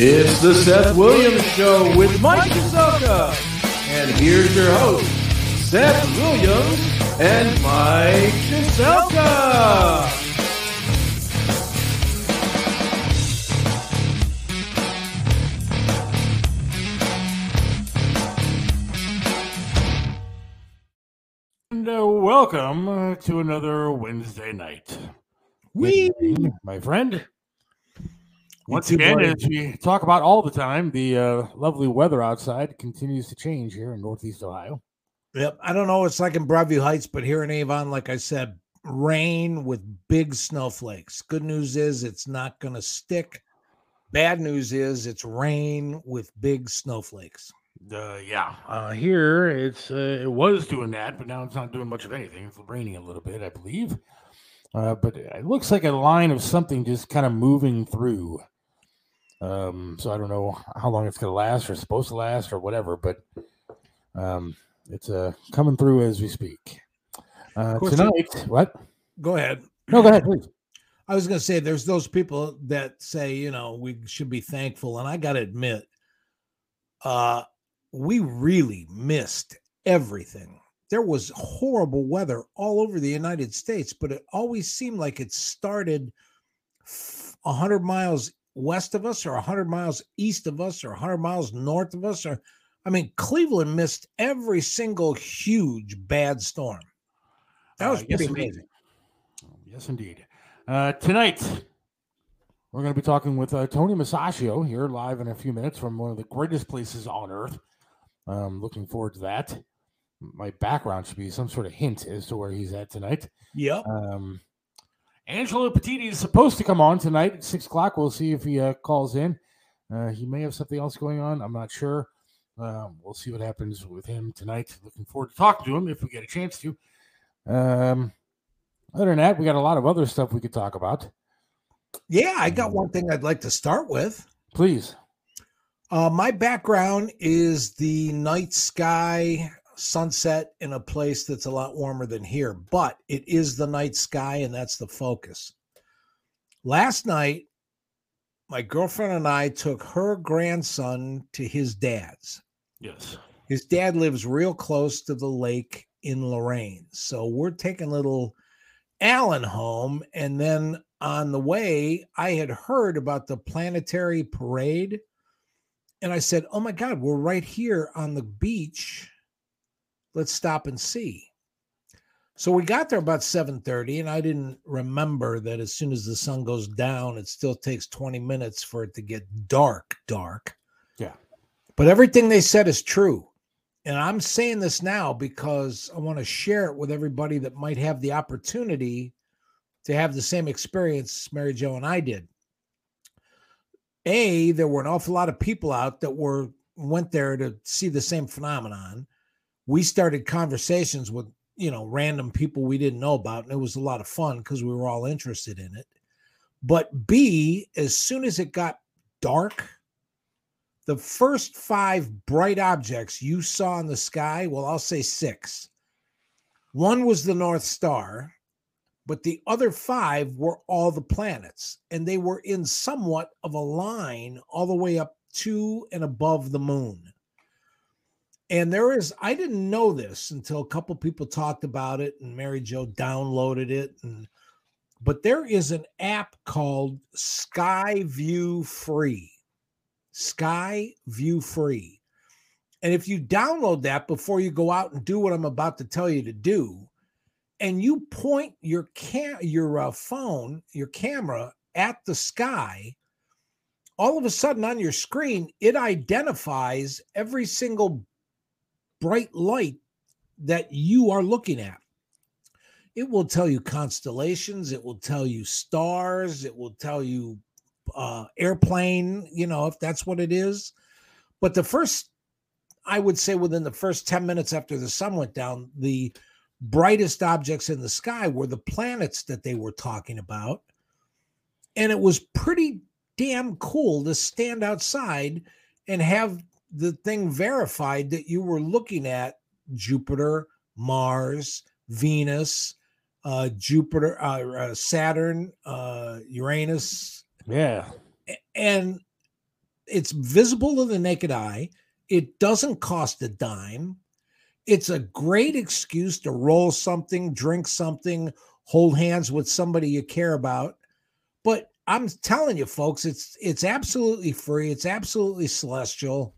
It's the Seth Williams Show with Mike Kazoka. And here's your host, Seth Williams and Mike Kazoka. And uh, welcome uh, to another Wednesday night. We my friend. Once too, again, buddy. as we talk about all the time, the uh, lovely weather outside continues to change here in Northeast Ohio. Yep. I don't know. It's like in Broadview Heights, but here in Avon, like I said, rain with big snowflakes. Good news is it's not going to stick. Bad news is it's rain with big snowflakes. Uh, yeah, uh, here it's uh, it was doing that, but now it's not doing much of anything. It's raining a little bit, I believe. Uh, but it looks like a line of something just kind of moving through. Um, so I don't know how long it's going to last or supposed to last or whatever, but um, it's uh, coming through as we speak. Uh, tonight, what? Go ahead. No, go ahead, please. I was going to say there's those people that say, you know, we should be thankful. And I got to admit, uh, we really missed everything. There was horrible weather all over the United States, but it always seemed like it started f- 100 miles west of us or 100 miles east of us or 100 miles north of us or I mean Cleveland missed every single huge bad storm. That Uh, was yes, pretty indeed. amazing. Yes, indeed. Uh, tonight, we're going to be talking with uh, Tony Musachio here live in a few minutes from one of the greatest places on earth. Um, looking forward to that. My background should be some sort of hint as to where he's at tonight. Yep. Um, Angelo Petiti is supposed to come on tonight at six o'clock. We'll see if he uh, calls in. Uh, he may have something else going on. I'm not sure. Um, we'll see what happens with him tonight. Looking forward to talking to him if we get a chance to. Um, other than that, we got a lot of other stuff we could talk about. Yeah, I got one thing I'd like to start with. Please. Uh, my background is the night sky sunset in a place that's a lot warmer than here, but it is the night sky, and that's the focus. Last night, my girlfriend and I took her grandson to his dad's. Yes. His dad lives real close to the lake in Lorain. So we're taking little Alan home. And then on the way, I had heard about the planetary parade. And I said, Oh my God, we're right here on the beach. Let's stop and see. So we got there about 7:30, and I didn't remember that as soon as the sun goes down, it still takes 20 minutes for it to get dark, dark. Yeah. But everything they said is true. And I'm saying this now because I want to share it with everybody that might have the opportunity to have the same experience Mary Jo and I did. A, there were an awful lot of people out that were went there to see the same phenomenon. We started conversations with, you know, random people we didn't know about, and it was a lot of fun because we were all interested in it. But B, as soon as it got dark, the first five bright objects you saw in the sky, well, I'll say six. One was the North Star, but the other five were all the planets, and they were in somewhat of a line all the way up to and above the moon. And there is, I didn't know this until a couple people talked about it, and Mary Jo downloaded it. And but there is an app called Sky View Free. Sky View Free. And if you download that before you go out and do what I'm about to tell you to do, and you point your cam your uh, phone, your camera at the sky, all of a sudden on your screen, it identifies every single bright light that you are looking at. It will tell you constellations, it will tell you stars, it will tell you uh, airplane, you know, if that's what it is. But the first, I would say within the first 10 minutes after the sun went down, the brightest objects in the sky were the planets that they were talking about. And it was pretty damn cool to stand outside and have the thing verified that you were looking at Jupiter, Mars, Venus, uh, Jupiter, uh, uh, Saturn, uh, Uranus, Yeah. and it's visible to the naked eye. It doesn't cost a dime. It's a great excuse to roll something, drink something, hold hands with somebody you care about. But I'm telling you, folks, it's it's absolutely free. It's absolutely celestial.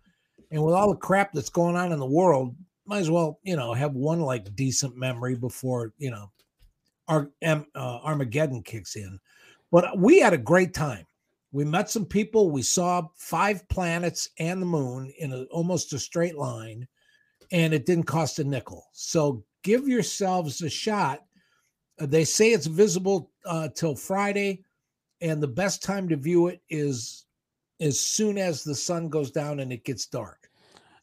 And with all the crap that's going on in the world, might as well, you know, have one like decent memory before, you know, our uh, Armageddon kicks in. But we had a great time. We met some people. We saw five planets and the moon in a, almost a straight line, and it didn't cost a nickel. So give yourselves a shot. Uh, they say it's visible uh, till Friday, and the best time to view it is as soon as the sun goes down and it gets dark.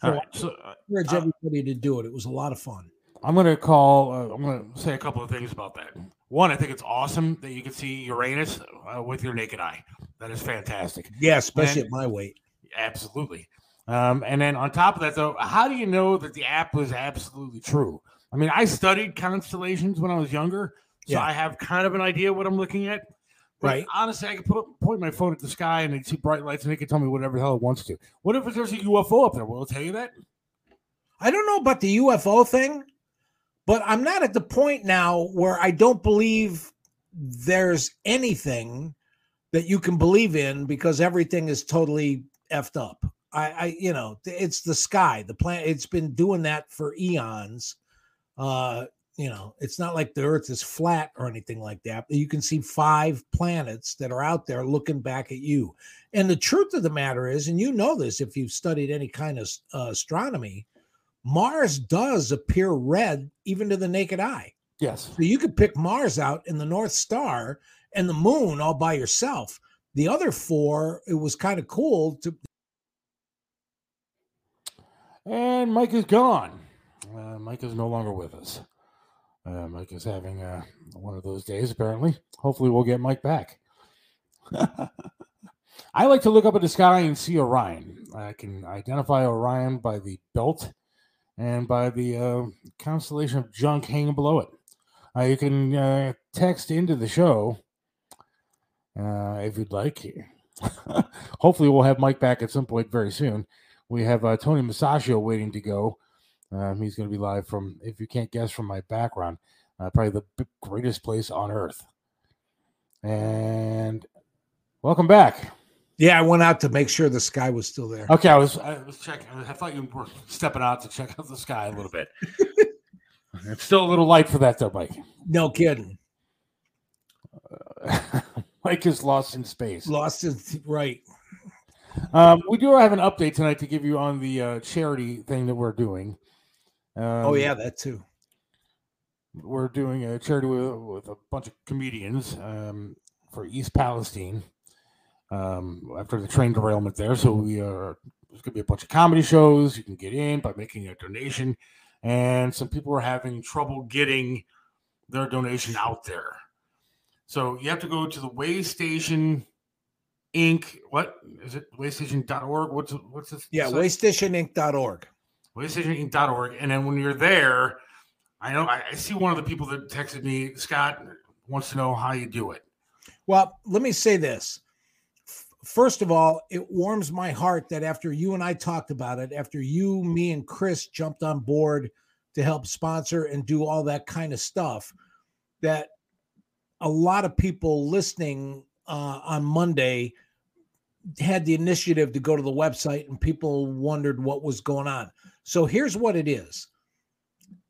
So, I so uh, encourage uh, everybody to do it. It was a lot of fun. I'm going to call. Uh, I'm going to say a couple of things about that. One, I think it's awesome that you can see Uranus uh, with your naked eye. That is fantastic. Yeah, especially and, at my weight. Absolutely. Um, and then on top of that, though, how do you know that the app was absolutely true? I mean, I studied constellations when I was younger, so yeah. I have kind of an idea what I'm looking at. Right. Honestly, I can put point my phone at the sky and see bright lights and it can tell me whatever the hell it wants to. What if there's a UFO up there? Will it tell you that? I don't know about the UFO thing, but I'm not at the point now where I don't believe there's anything that you can believe in because everything is totally effed up. I, I you know, it's the sky, the planet. It's been doing that for eons. Uh, you know, it's not like the earth is flat or anything like that. But you can see five planets that are out there looking back at you. And the truth of the matter is, and you know this if you've studied any kind of uh, astronomy, Mars does appear red even to the naked eye. Yes. So you could pick Mars out in the North Star and the moon all by yourself. The other four, it was kind of cool to. And Mike is gone. Uh, Mike is no longer with us. Uh, Mike is having uh, one of those days, apparently. Hopefully, we'll get Mike back. I like to look up at the sky and see Orion. I can identify Orion by the belt and by the uh, constellation of junk hanging below it. Uh, you can uh, text into the show uh, if you'd like. Hopefully, we'll have Mike back at some point very soon. We have Tony Musachio waiting to go. Um, he's going to be live from, if you can't guess from my background, uh, probably the greatest place on earth. And welcome back. Yeah, I went out to make sure the sky was still there. Okay, I was I was checking. I thought you were stepping out to check out the sky a little bit. it's still a little light for that, though, Mike. No kidding. Uh, Mike is lost in space. Lost in right. Um, we do have an update tonight to give you on the uh, charity thing that we're doing. Um, oh yeah, that too. We're doing a charity with, with a bunch of comedians um, for East Palestine um, after the train derailment there. So we are there's gonna be a bunch of comedy shows. You can get in by making a donation, and some people are having trouble getting their donation out there. So you have to go to the way station Inc. What is it? Waystation.org. What's what's this? Yeah, waystationinc.org waystationinc.org. And then when you're there, I know I, I see one of the people that texted me, Scott wants to know how you do it. Well, let me say this. First of all, it warms my heart that after you and I talked about it, after you, me, and Chris jumped on board to help sponsor and do all that kind of stuff, that a lot of people listening uh, on Monday had the initiative to go to the website and people wondered what was going on. So here's what it is.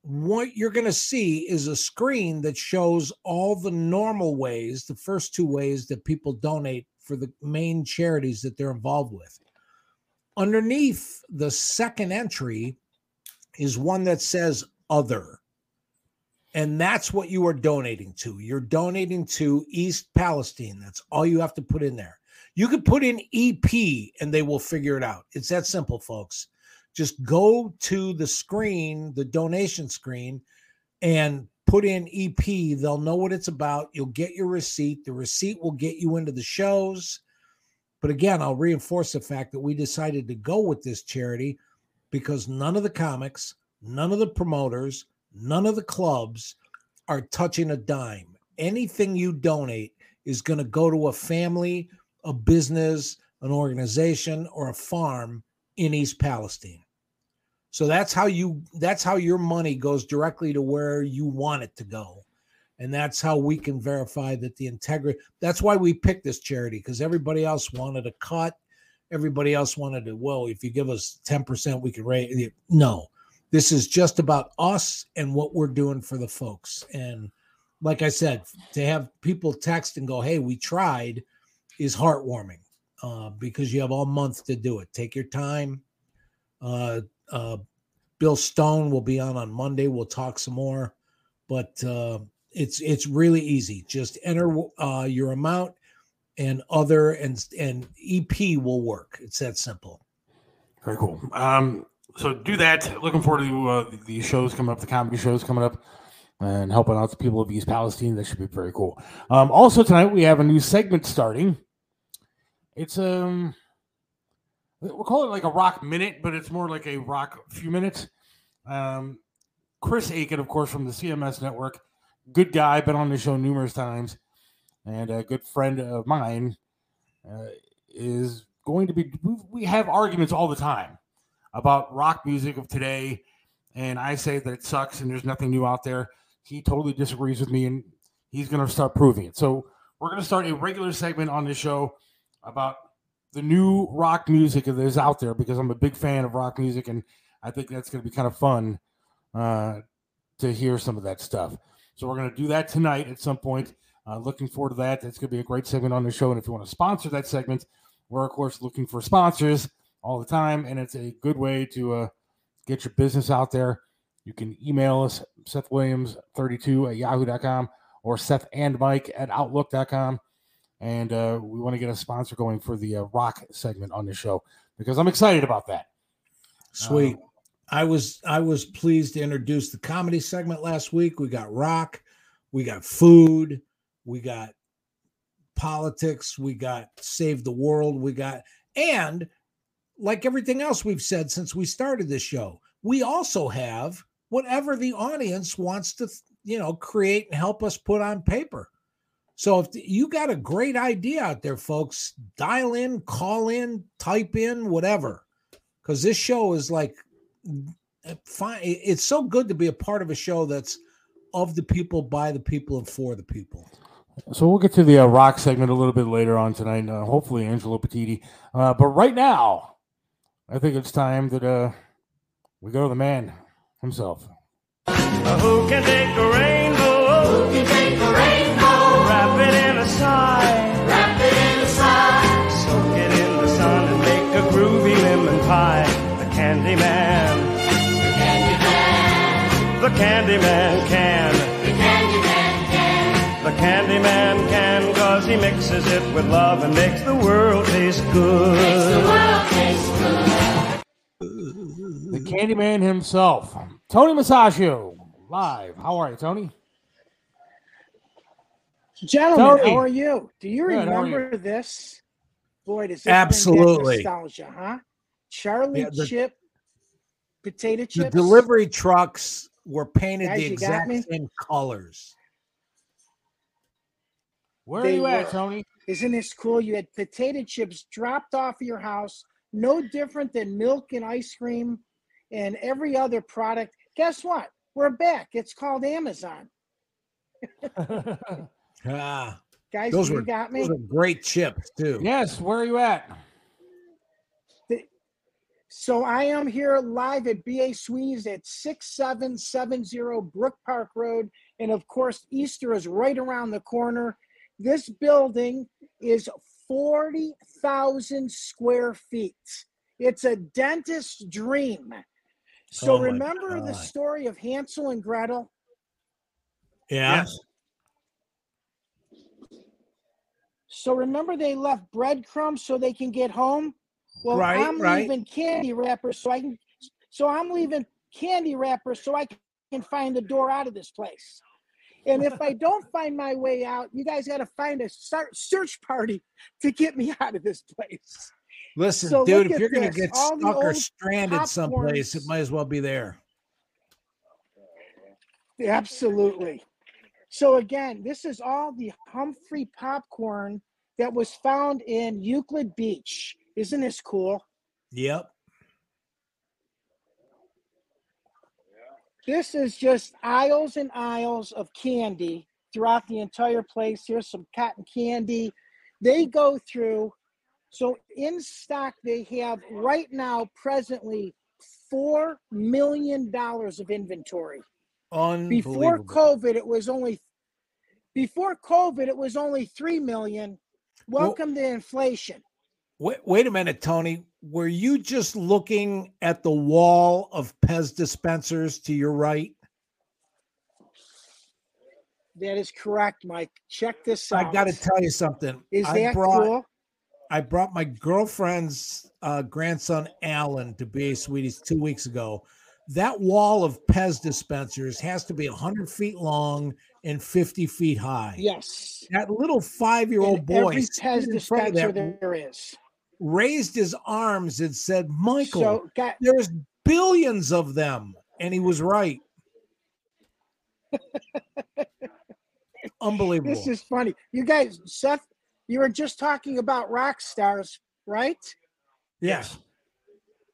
What you're going to see is a screen that shows all the normal ways, the first two ways that people donate for the main charities that they're involved with. Underneath the second entry is one that says other. And that's what you are donating to. You're donating to East Palestine. That's all you have to put in there. You could put in EP and they will figure it out. It's that simple, folks just go to the screen, the donation screen, and put in EP. They'll know what it's about. You'll get your receipt. The receipt will get you into the shows. But again, I'll reinforce the fact that we decided to go with this charity because none of the comics, none of the promoters, none of the clubs are touching a dime. Anything you donate is going to go to a family, a business an organization, or a farm in East Palestine. So that's how you that's how your money goes directly to where you want it to go. And that's how we can verify that the integrity that's why we picked this charity because everybody else wanted a cut. Everybody else wanted to, well, if you give us 10%, we can raise no. This is just about us and what we're doing for the folks. And like I said, to have people text and go, "Hey, we tried," is heartwarming uh, because you have all month to do it. Take your time. Uh, uh, Bill Stone will be on on Monday. We'll talk some more, but uh, it's it's really easy. Just enter uh, your amount, and other and and EP will work. It's that simple. Very cool. Um, so do that. Looking forward to uh, the shows coming up, the comedy shows coming up and helping out the people of East Palestine. That should be very cool. Um, also tonight we have a new segment starting. It's um we'll call it like a rock minute, but it's more like a rock few minutes. Um, Chris Aiken, of course, from the CMS network, good guy, been on the show numerous times, and a good friend of mine, uh, is going to be. We have arguments all the time about rock music of today, and I say that it sucks and there's nothing new out there he totally disagrees with me and he's going to start proving it. So we're going to start a regular segment on this show about the new rock music that is out there because I'm a big fan of rock music and I think that's going to be kind of fun uh, to hear some of that stuff. So we're going to do that tonight at some point. Uh, looking forward to that. That's going to be a great segment on the show. And if you want to sponsor that segment, we're of course looking for sponsors all the time, and it's a good way to uh, get your business out there. You can email us, Seth Williams 32 at yahoo.com or Seth and Mike at outlook.com. And uh, we want to get a sponsor going for the uh, rock segment on the show because I'm excited about that. Sweet. Um, I was I was pleased to introduce the comedy segment last week. We got rock, we got food, we got politics, we got save the world, we got and like everything else we've said since we started this show, we also have whatever the audience wants to, you know, create and help us put on paper. So if you got a great idea out there, folks, dial in, call in, type in, whatever. Because this show is like eh. It's so good to be a part of a show that's of the people, by the people, and for the people. So we'll get to the uh, rock segment a little bit later on tonight. Uh, hopefully, Angelo Petiti. Uh, but right now, I think it's time that uh, we go to the man himself. Who can take a rainbow? Who can take a rainbow? Wrap it sigh. Wrap it in a sigh. Soak it in the sun and make a groovy lemon pie. The candy man. The candy man. The candy man can. The candy man can. The candy man can cause he mixes it with love and makes the world taste good. Makes the world taste good. The Candyman himself, Tony Musachio, live. How are you, Tony? Gentlemen, Tony. how are you? Do you Good, remember you? this? Boy, does this absolutely nostalgia, huh? Charlie yeah, the, Chip potato chips. The delivery trucks were painted Guys, the exact same colors. Where they are you were, at, Tony? Isn't this cool? You had potato chips dropped off of your house, no different than milk and ice cream and every other product. Guess what? We're back. It's called Amazon. ah, guys, those were, got me. Those are great chips too. Yes. Where are you at? so I am here live at BA Sweetie's at 6770 Brook Park Road. And of course, Easter is right around the corner. This building is 40,000 square feet. It's a dentist's dream. So oh remember the story of Hansel and Gretel? Yeah. Yes. So remember they left breadcrumbs so they can get home? Well, right, I'm right. leaving candy wrappers so I can so I'm leaving candy wrappers so I can find the door out of this place. And if I don't find my way out, you guys got to find a search party to get me out of this place. Listen, so dude, if you're going to get All stuck or stranded someplace, it might as well be there. Absolutely. So again, this is all the Humphrey popcorn that was found in Euclid Beach. Isn't this cool? Yep. This is just aisles and aisles of candy throughout the entire place. Here's some cotton candy. They go through. So in stock, they have right now, presently, four million dollars of inventory. On before COVID, it was only before COVID, it was only three million. Well- Welcome to inflation. Wait, wait a minute, Tony. Were you just looking at the wall of Pez dispensers to your right? That is correct, Mike. Check this out. I got to tell you something. Is I that brought, cool? I brought my girlfriend's uh, grandson Alan to BA Sweeties two weeks ago. That wall of Pez dispensers has to be 100 feet long and 50 feet high. Yes. That little five year old boy every Pez in front of dispenser that, there is. raised his arms and said, Michael, So, got, there's billions of them. And he was right. Unbelievable. this is funny. You guys, Seth, you were just talking about rock stars, right? yes.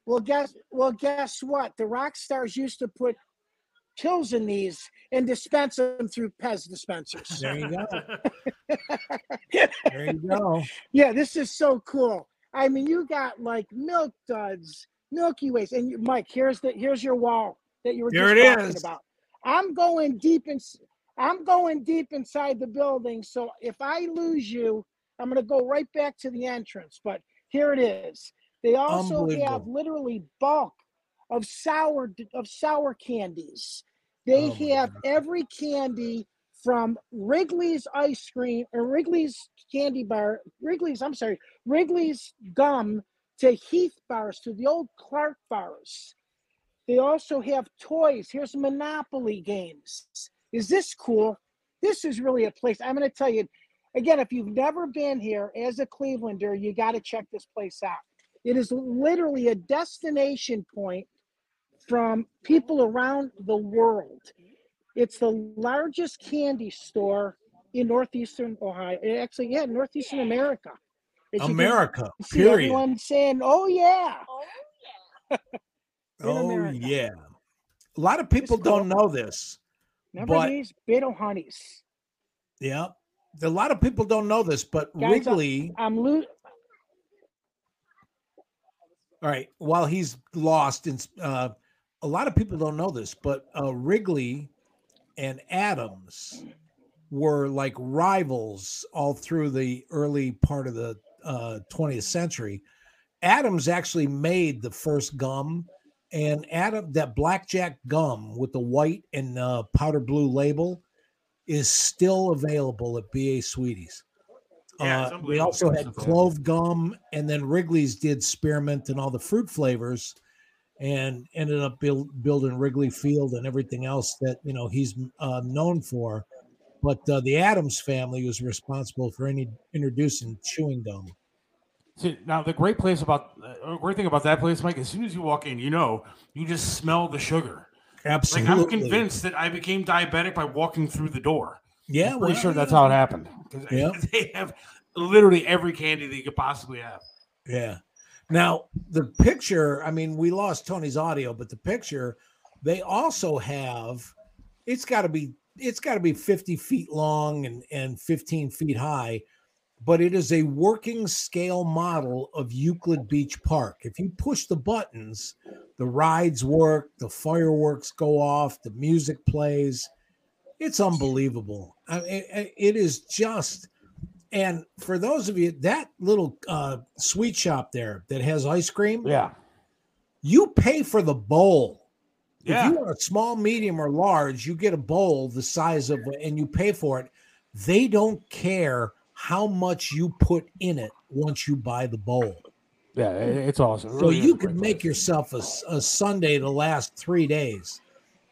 Well, guess well, guess what? The rock stars used to put pills in these and dispense them through Pez dispensers. There you go. There you go. yeah, this is so cool. I mean, you got like milk duds, Milky Ways, and you, Mike, here's the here's your wall that you were There just it talking is. about. I'm going deep in. I'm going deep inside the building, so if I lose you, I'm going to go right back to the entrance. But here it is. They also have literally bulk of sour of sour candies. They Oh have God. every candy from Wrigley's ice cream or Wrigley's candy bar, Wrigley's, I'm sorry, Wrigley's gum to Heath bars to the old Clark bars. They also have toys. Here's Monopoly games. Is this cool? This is really a place. I'm going to tell you again, if you've never been here as a Clevelander, you got to check this place out. It is literally a destination point from people around the world. It's the largest candy store in northeastern Ohio. eh, Actually, yeah, northeastern America. As you America, see period. everyone saying, "Oh yeah." in Oh, America. yeah. A lot of people cool. don't know this. Remember But- these Bit-O-Honeys? Yeah. A lot of people don't know this, but Guys, Wrigley, I'm lo- all right, while he's lost, in, uh, a lot of people don't know this, but uh, Wrigley and Adams were like rivals all through the early part of the uh, 20th century. Adams actually made the first gum, and Adam that blackjack gum with the white and uh, powder blue label is still available at BA Sweeties. Yeah, Uh, we also had clove gum, and then Wrigley's did spearmint and all the fruit flavors, and ended up build, building Wrigley Field and everything else that you know he's uh, known for. But uh, the Adams family was responsible for any introducing chewing gum. See, now the great place about uh, great thing about that place, Mike, as soon as you walk in, you know, you just smell the sugar. Like Absolutely, I'm convinced that I became diabetic by walking through the door. Yeah, I'm pretty well, sure that's how it happened. Yeah. they have literally every candy that you could possibly have. Yeah. Now the picture, I mean, we lost Tony's audio, but the picture, they also have. It's got to be. It's got to be 50 feet long and and 15 feet high, but it is a working scale model of Euclid Beach Park. If you push the buttons, the rides work, the fireworks go off, the music plays. It's unbelievable. I mean, it- it is just and for those of you, that little uh, sweet shop there that has ice cream, Yeah. you pay for the bowl. Yeah. If you want a small, medium, or large, you get a bowl the size of, and you pay for it. They don't care how much you put in it once you buy the bowl. Yeah, it's awesome. So really you a can make place. yourself a Sunday to last three days.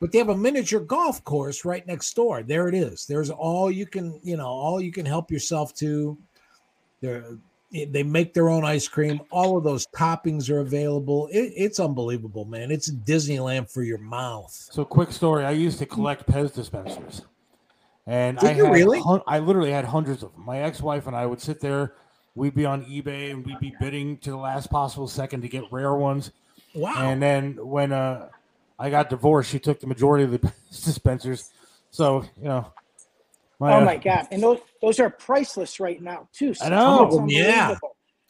But they have a miniature golf course right next door. There it is. There's all you can, you know, all you can help yourself to. They're, they make their own ice cream. All of those toppings are available. It, it's unbelievable, man. It's Disneyland for your mouth. So, quick story. I used to collect Pez dispensers, and Did I you had, really? I literally had hundreds of them. My ex-wife and I would sit there we'd be on eBay and we'd be bidding to the last possible second to get rare ones. Wow. And then when uh, I got divorced, she took the majority of the dispensers. So you know, oh uh, my god! And those those are priceless right now too. I know. Yeah.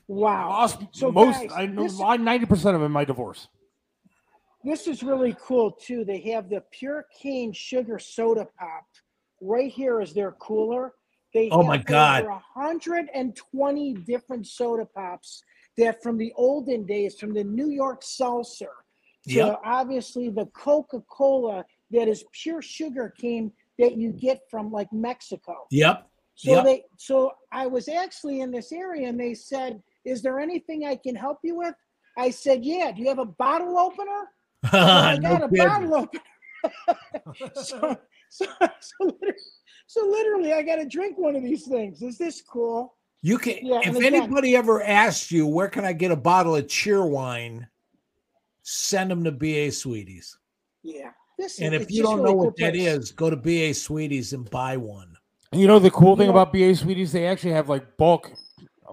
Wow. lost So, most. guys, I know this- ninety percent of it in my divorce. This is really cool too. They have the pure cane sugar soda pop. Right here is their cooler. They Oh have my God. over 120 different soda pops that from the olden days, from the New York seltzer to Yep. obviously the Coca-Cola that is pure sugar cane that you get from like Mexico. Yep. So Yep. they so I was actually in this area and they said, Is there anything I can help you with? I said, Yeah, do you have a bottle opener? So I no got a kidding. bottle opener. so, so, so, literally, so literally I gotta drink one of these things. Is this cool? You can Yeah, if again- anybody ever asks you where can I get a bottle of Cheerwine, send them to BA Sweeties. Yeah. This And is if you don't really know cool what that place. is, go to BA Sweeties and buy one. And you know the cool thing know- about BA Sweeties, they actually have like bulk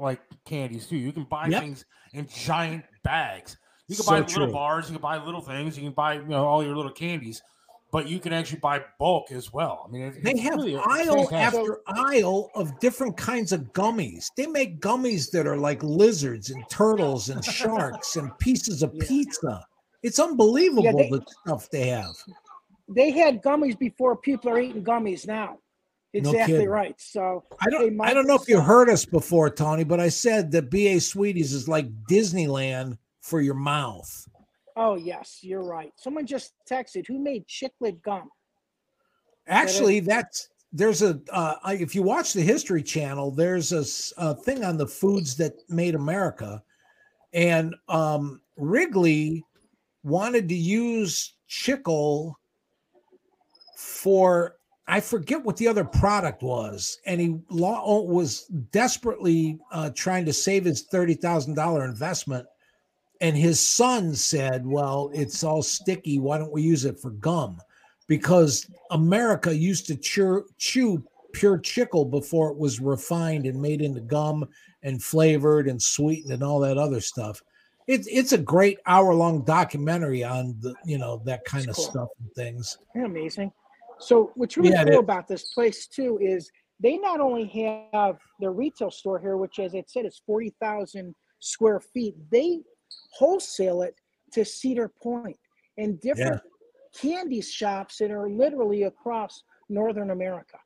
like candies too. You can buy Yep. things in giant bags. You can So buy little true. bars, you can buy little things, you can buy you know all your little candies, but you can actually buy bulk as well. I mean, They have really aisle fantastic. after aisle of different kinds of gummies. They make gummies that are like lizards and turtles and sharks and pieces of Yeah. pizza. It's unbelievable they- the stuff they have. They had gummies before people are eating gummies now. Exactly kidding. right. So I don't I don't know if you heard us before, Tony, but I said that BA Sweeties is like Disneyland for your mouth. Oh yes, you're right. Someone just texted who made chiclet gum. Actually, that's there's a uh, if you watch the History Channel, there's a thing on the foods that made America, and um, Wrigley wanted to use chicle for I forget what the other product was, and he law was desperately uh, trying to save his thirty thousand dollar investment. And his son said, "Well, it's all sticky. Why don't we use it for gum?" Because America used to chew, chew pure chicle before it was refined and made into gum and flavored and sweetened and all that other stuff. It's it's a great hour long documentary on the you know that kind It's of cool. stuff and things. They're amazing. So what's really Yeah, cool is. about this place too is they not only have their retail store here, which as it said is forty thousand square feet, they wholesale it to Cedar Point and different candy shops that are literally across northern America.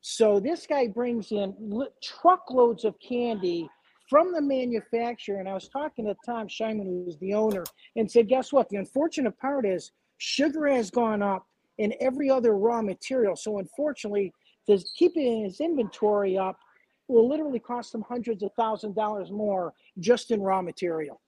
So this guy brings in truckloads of candy from the manufacturer. And I was talking to Tom Scheinman, who's the owner, and said, guess what? The unfortunate part is sugar has gone up in every other raw material. So unfortunately, to keep his inventory up will literally cost him hundreds of thousand dollars more just in raw material,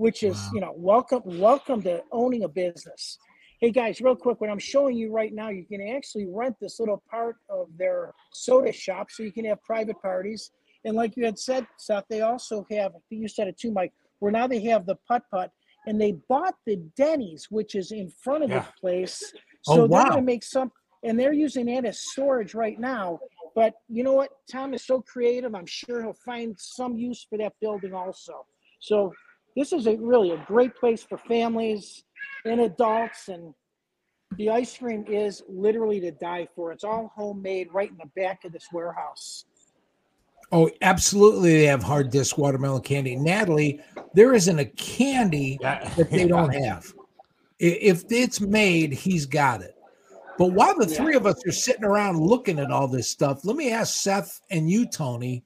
which is, Wow. you know, welcome, welcome to owning a business. Hey guys, real quick, what I'm showing you right now, you can actually rent this little part of their soda shop so you can have private parties. And like you had said, Seth, they also have, you said it too, Mike, where now they have the putt putt and they bought the Denny's, which is in front of Yeah. the place. Oh, So they're gonna make some and they're using that as storage right now. But you know what? Tom is so creative. I'm sure he'll find some use for that building also. So this is a really a great place for families and adults and the ice cream is literally to die for. It's all homemade right in the back of this warehouse. Oh, absolutely. They have hard disk watermelon candy. Natalie, there isn't a candy that they don't have. If it's made, he's got it. But while the Yeah. three of us are sitting around looking at all this stuff, let me ask Seth and you, Tony,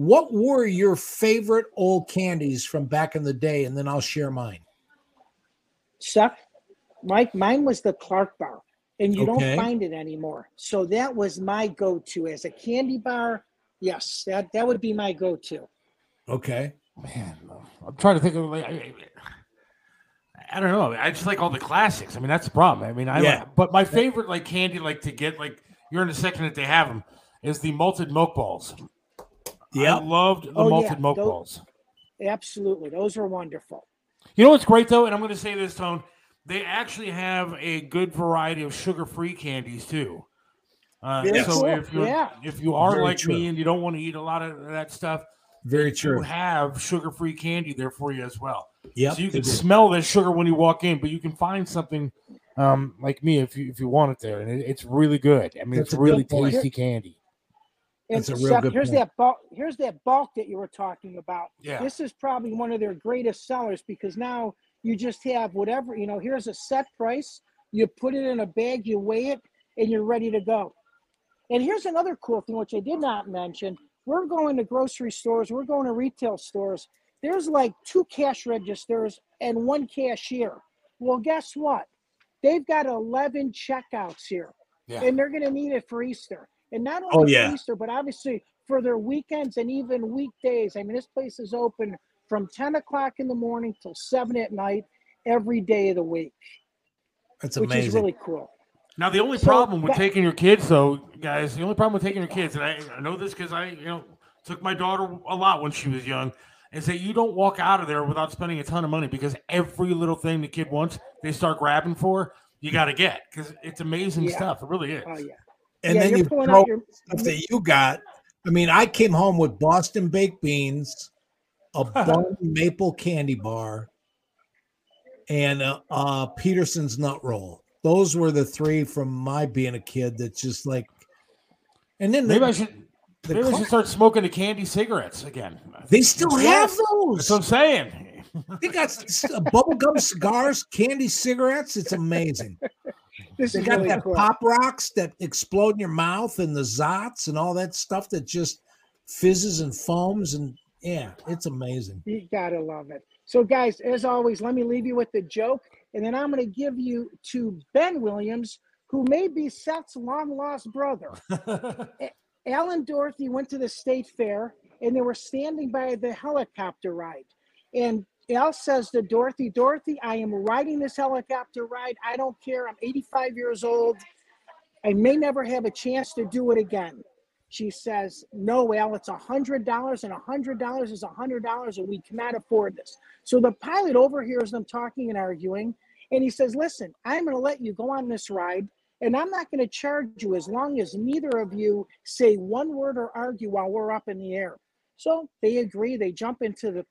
what were your favorite old candies from back in the day? And then I'll share mine. Seth, Mike, mine was the Clark bar, and you Okay. don't find it anymore. So that was my go-to as a candy bar. Yes, that that would be my go-to. Okay. Man, I'm trying to think of like. I, I don't know. I just like all the classics. I mean, that's the problem. I mean, I Yeah. like, but my favorite like candy, like to get like you're in the section that they have them, is the malted milk balls. I Yep. loved the Oh, yeah, malted milk those- balls. Absolutely, those are wonderful. You know what's great though, and I'm going to say this, Tone. They actually have a good variety of sugar-free candies too. Uh, Very so cool. if you are Yeah. if you are Very like true. me and you don't want to eat a lot of that stuff, Very true. You have sugar-free candy there for you as well. Yeah. So you can smell the sugar when you walk in, but you can find something um, like me if you if you want it there, and it, it's really good. I mean, That's it's really tasty candy. And a real Seth, here's point. that bulk. Here's that bulk that you were talking about. Yeah. This is probably one of their greatest sellers because now you just have whatever you know. Here's a set price. You put it in a bag, you weigh it, and you're ready to go. And here's another cool thing, which I did not mention. We're going to grocery stores. We're going to retail stores. There's like two cash registers and one cashier. Well, guess what? They've got 11 checkouts here Yeah. and they're going to need it for Easter. And not oh, only Oh, for yeah. Easter, but obviously for their weekends and even weekdays. I mean, this place is open from 10 o'clock in the morning till 7 at night every day of the week, That's which amazing. is really cool. Now, the only So problem with that- taking your kids, though, guys, the only problem with taking your kids, and I, I know this because I, you know, took my daughter a lot when she was young, is that you don't walk out of there without spending a ton of money because every little thing the kid wants, they start grabbing for, you got to get because it's amazing Yeah. stuff. It really is. Oh, yeah. And yeah, then you throw your. stuff that you got. I mean, I came home with Boston baked beans, a bun maple candy bar, and a, uh Peterson's nut roll. Those were the three from my being a kid. That's just like, and then Maybe the- I should. the Maybe I should start smoking the candy cigarettes again. they still have those. That's what I'm saying. They got bubblegum cigars, candy cigarettes. It's amazing. This They got really that cool. pop rocks that explode in your mouth and the Zotz and all that stuff that just fizzes and foams and yeah, it's amazing. You gotta love it. So, guys, as always, let me leave you with the joke, and then I'm gonna give you to Ben Williams, who may be Seth's long lost brother. Alan Dorothy went to the state fair, and they were standing by the helicopter ride. And Al says to Dorothy, Dorothy, I am riding this helicopter ride. I don't care. I'm 85 years old. I may never have a chance to do it again. She says, No, Al, it's a hundred dollars, and a hundred dollars is a hundred dollars, and we cannot afford this. So the pilot overhears them talking and arguing, and he says, Listen, I'm gonna let you go on this ride, and I'm not gonna charge you as long as neither of you say one word or argue while we're up in the air. So they agree, they jump into the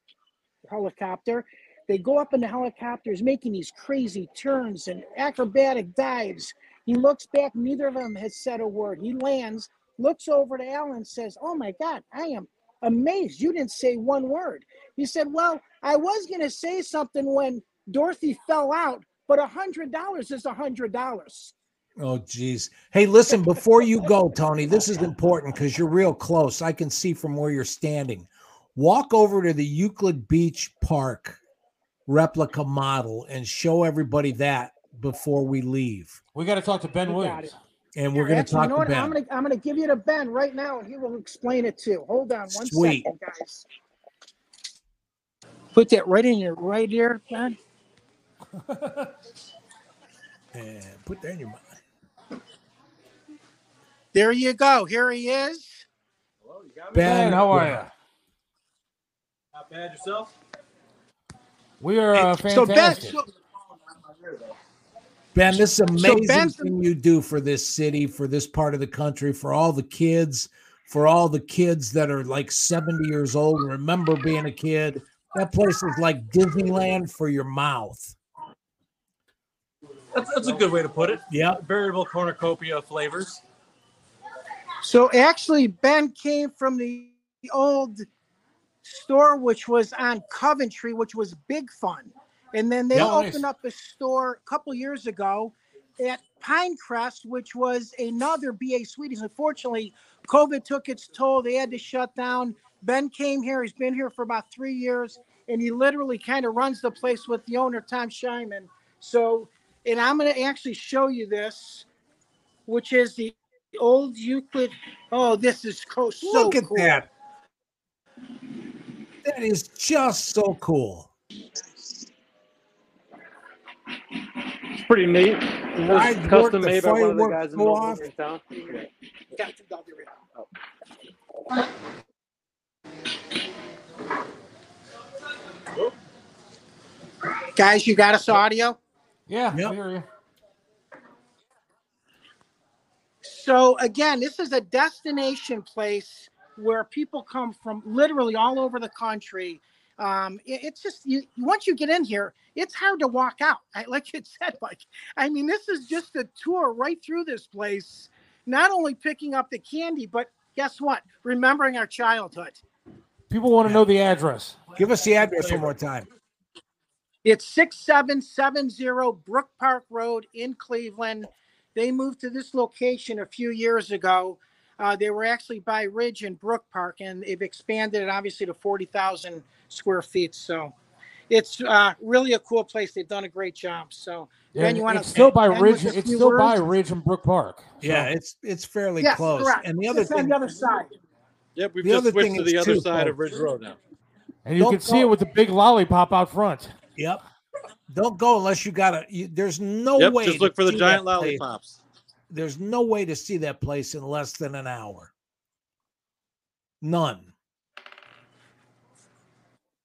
helicopter. They go up in the helicopters, making these crazy turns and acrobatic dives. He looks back, neither of them has said a word. He lands, looks over to Alan, says, Oh my God, I am amazed. You didn't say one word. He said, Well, I was going to say something when Dorothy fell out, but a $100 is a $100. Oh geez. Hey, listen, before you go, Tony, this is important because you're real close. I can see from where you're standing. Walk over to the Euclid Beach Park replica model and show everybody that before we leave. we got to talk to Ben We Williams. And we're going to talk you know to what? Ben. I'm gonna I'm gonna give you to Ben right now, and he will explain it too. Hold on one second, Sweet. guys. Put that right in your right ear, Ben. And put that in your mind. There you go. Here he is. Ben, how are you? Not bad yourself. We are uh, So Ben, fantastic. so, Ben, this is amazing Ben's- thing you do for this city, for this part of the country, for all the kids, for all the kids that are like 70 years old and remember being a kid. That place is like Disneyland for your mouth. That's, that's a good way to put it. Yeah. Variable cornucopia of flavors. so actually, Ben came from the old store, which was on Coventry, which was big fun. And then they nice. opened up a store a couple years ago at Pinecrest, which was another BA Sweeties. Unfortunately, COVID took its toll. They had to shut down. Ben came here. He's been here for about three years, and he literally kind of runs the place with the owner, Tom Scheinman. So, and I'm going to actually show you this, which is the old Euclid. Oh, this is so Look at cool. that. That is just so cool. It's pretty neat. And I This custom the made by one of the guys in go Noble off. town. Got to double it out. Guys, you got us audio? Yeah, Yep. we hear you. So again, this is a destination place where people come from literally all over the country. Um, it- it's just you once you get in here, it's hard to walk out. I, like you said, like I mean, this is just a tour right through this place. Not only picking up the candy, but guess what? Remembering our childhood. People want to know the address. Give us the address one more time. It's 6770 Brook Park Road in Cleveland. They moved to this location a few years ago. Uh, they were actually by Ridge and Brook Park, and they've expanded it obviously to 40,000 square feet. So it's uh, really a cool place. They've done a great job. So, Ben, And you want it's still by Ridge. It's few still by? Ridge and Brook Park. So- Yeah, it's it's fairly Yes, close. correct. And the other It's on thing, the other side. Yep, we've The just other switched to the other too, side of. Ridge Road now. and you Don't can see it with the big lollipop out front. yep. Don't go unless you got to. There's no Yep, way. just look for the giant that place. lollipops. There's no way to see that place in less than an hour. None.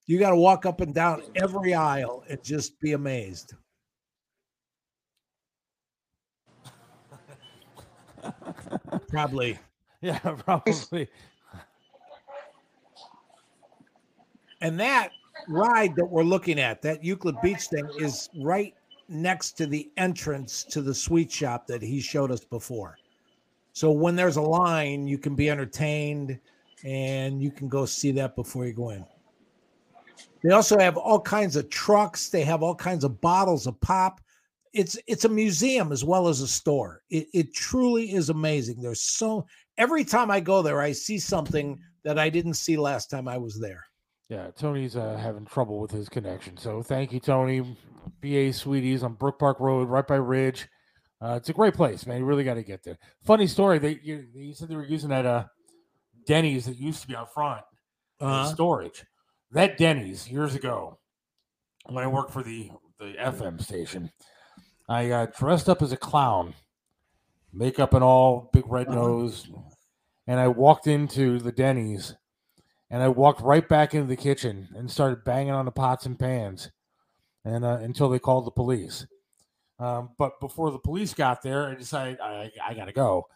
You got to walk up and down every aisle and just be amazed. Probably. Yeah, probably. And that ride that we're looking at, that Euclid Beach thing, is right next to the entrance to the sweet shop that he showed us before. So when there's a line, you can be entertained and you can go see that before you go in. They also have all kinds of trucks. They have all kinds of bottles of pop. It's it's a museum as well as a store. It, it truly is amazing. There's so every time I go there, I see something that I didn't see last time I was there. Yeah, Tony's uh, having trouble with his connection. So thank you, Tony. BA Sweeties on Brook Park Road, right by Ridge. Uh, it's a great place, man. You really got to get there. Funny story. They you, you said they were using that uh, Denny's that used to be out front Uh-huh. storage. That Denny's years ago, when I worked for the the FM station, I uh, dressed up as a clown, makeup and all, big red Uh-huh. nose, and I walked into the Denny's, and I walked right back into the kitchen and started banging on the pots and pans, and uh, until they called the police. Um, but before the police got there, I decided I, I got to go,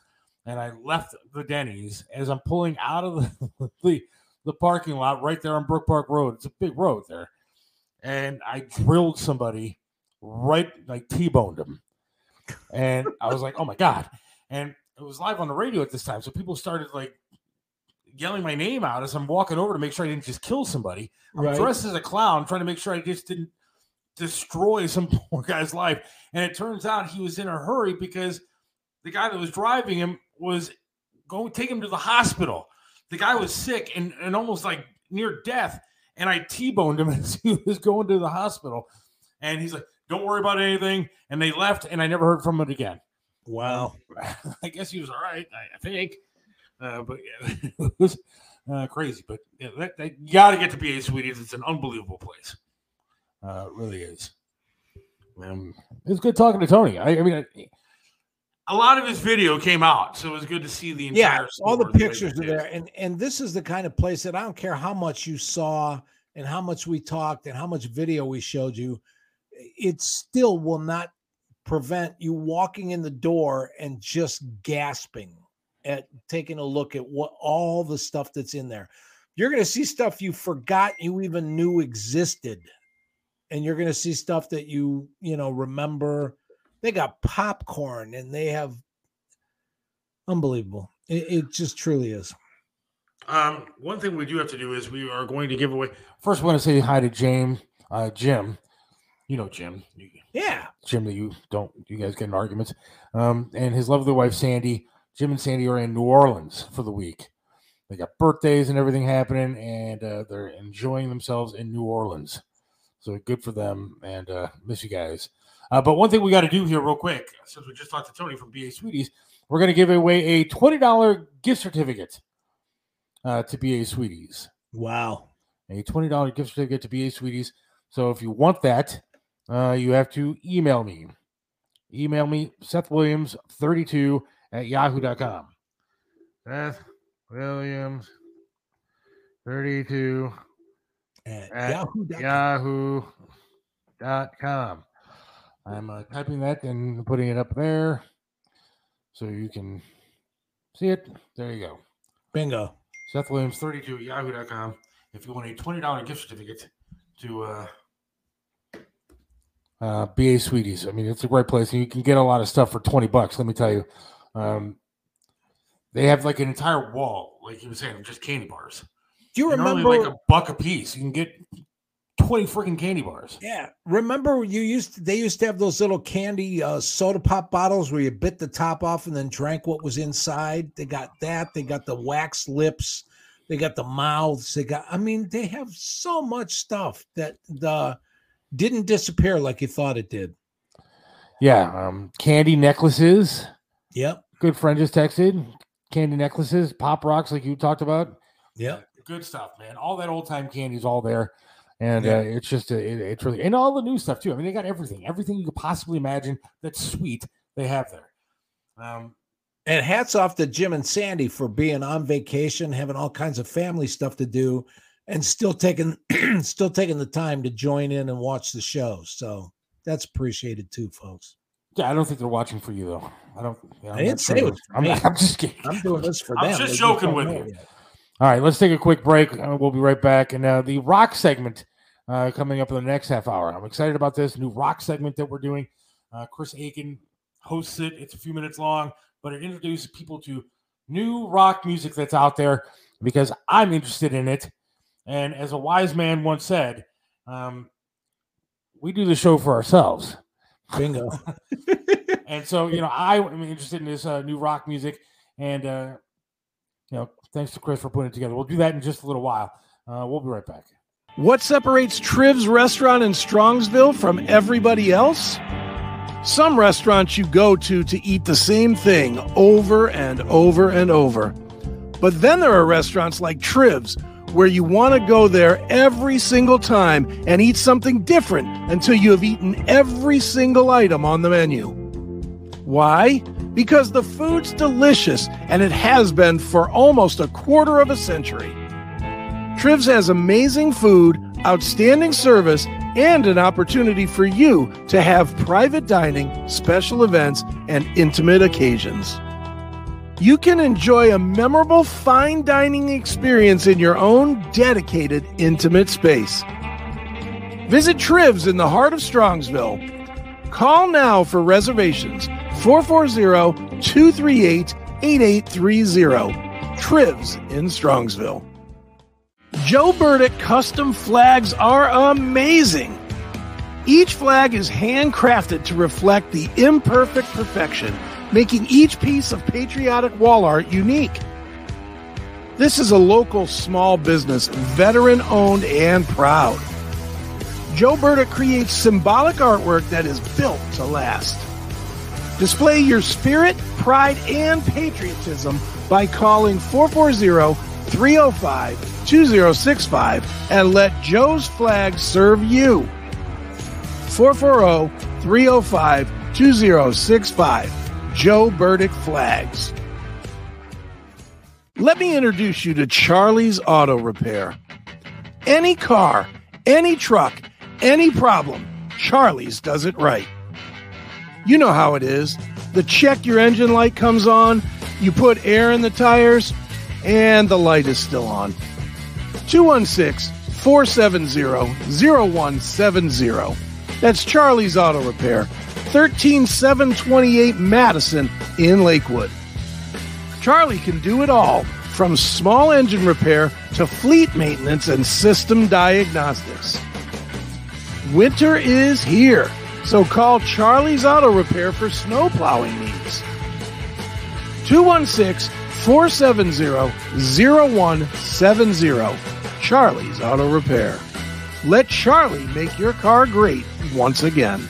and I left the Denny's as I'm pulling out of the, the the parking lot right there on Brook Park Road. It's a big road there, and I drilled somebody right like T-boned him, and I was like, oh my god! And it was live on the radio at this time, so people started like yelling my name out as I'm walking over to make sure I didn't just kill somebody. I'm Right. dressed as a clown, trying to make sure I just didn't destroy some poor guy's life. And it turns out he was in a hurry because the guy that was driving him was going take him to the hospital. The guy was sick and, and almost like near death. And I T-boned him as he was going to the hospital. And he's like, Don't worry about anything. And they left, and I never heard from him again. Wow. I guess he was all right, I, think. Uh, but yeah, it was uh, crazy. But yeah, that, that, you got to get to BA Sweeties. It's an unbelievable place. Uh, it really is. Um, it was good talking to Tony. I, I mean, I, a lot of his video came out, so it was good to see the entire. Yeah, all the pictures that are there, and and this is the kind of place that I don't care how much you saw and how much we talked and how much video we showed you, it still will not prevent you walking in the door and just gasping at taking a look at what all the stuff that's in there. You're going to see stuff you forgot you even knew existed, and you're going to see stuff that you you know remember. They got popcorn and they have unbelievable. It, it just truly is. Um, one thing we do have to do is we are going to give away. First, I want to say hi to James, uh, Jim. You know Jim, Yeah. Jim that you don't, you guys get in arguments. Um, and his lovely wife Sandy. Jim and Sandy are in New Orleans for the week. They got birthdays and everything happening, and uh, they're enjoying themselves in New Orleans. So good for them, and uh, miss you guys. Uh, but one thing we got to do here, real quick, since we just talked to Tony from BA Sweeties, we're going to give away a twenty dollar gift certificate uh, to BA Sweeties. Wow. A twenty dollar gift certificate to BA Sweeties. So if you want that, uh, you have to email me. Email me Seth Williams thirty two at yahoo.com. Seth Williams thirty two At At Yahoo.com. yahoo.com. I'm uh, typing that and putting it up there so you can see it. There you go. Bingo. Seth Williams 32 at yahoo.com if you want a $20 gift certificate to uh, uh, BA Sweeties. I mean, it's a great place. And you can get a lot of stuff for 20 bucks, let me tell you. Um, they have like an entire wall, like you were saying, just candy bars. Do you And remember? Normally like a buck a piece. You can get 20 freaking candy bars. yeah, remember you used to, they used to have those little candy uh, soda pop bottles where you bit the top off and then drank what was inside. They got that. They got the wax lips. They got the mouths. They got. I mean, they have so much stuff that the didn't disappear like you thought it did. Yeah. Um, candy necklaces. Yep. Good friend just texted. Candy necklaces, pop rocks, like you talked about. Yep. Good stuff, man. All that old time candy is all there. And Yeah. uh, it's just, it, it's really, and all the new stuff too. I mean, they got everything, everything you could possibly imagine that's sweet, they have there. Um, And hats off to Jim and Sandy for being on vacation, having all kinds of family stuff to do, and still taking still taking the time to join in and watch the show. So that's appreciated too, folks. yeah, I don't think they're watching for you though. I don't, you know, I I'm didn't say sure. it was I'm. I'm just kidding. I'm doing this for I'm them. just They joking with you. yet. All right, let's take a quick break. We'll be right back. And uh, the rock segment uh, coming up in the next half hour. I'm excited about this new rock segment that we're doing. Uh, Chris Aiken hosts it. It's a few minutes long, but it introduces people to new rock music that's out there because I'm interested in it. And as a wise man once said, um, we do the show for ourselves. Bingo. And so, you know, I am interested in this uh, new rock music. And, uh, you know, thanks to Chris for putting it together. We'll do that in just a little while. Uh, we'll be right back. What separates Triv's restaurant in Strongsville from everybody else? Some restaurants you go to to eat the same thing over and over and over. But then there are restaurants like Triv's where you want to go there every single time and eat something different until you have eaten every single item on the menu. Why? Because the food's delicious and it has been for almost a quarter of a century. Trivs has amazing food, outstanding service, and an opportunity for you to have private dining, special events, and intimate occasions. You can enjoy a memorable fine dining experience in your own dedicated, intimate space. Visit Trivs in the heart of Strongsville. Call now for reservations 440 238 8830. Trivs in Strongsville. Joe Burdick custom flags are amazing. Each flag is handcrafted to reflect the imperfect perfection, making each piece of patriotic wall art unique. This is a local small business, veteran owned and proud. Joe Burdick creates symbolic artwork that is built to last. Display your spirit, pride, and patriotism by calling 440 305 2065 and let Joe's flag serve you. 440 305 2065. Joe Burdick Flags. Let me introduce you to Charlie's Auto Repair. Any car, any truck, any problem, Charlie's does it right. You know how it is. The check your engine light comes on, you put air in the tires, and the light is still on. 216 470 0170. That's Charlie's Auto Repair, 13728 Madison in Lakewood. Charlie can do it all from small engine repair to fleet maintenance and system diagnostics. Winter is here, so call Charlie's Auto Repair for snow plowing needs. 216 470 0170. Charlie's Auto Repair. Let Charlie make your car great once again.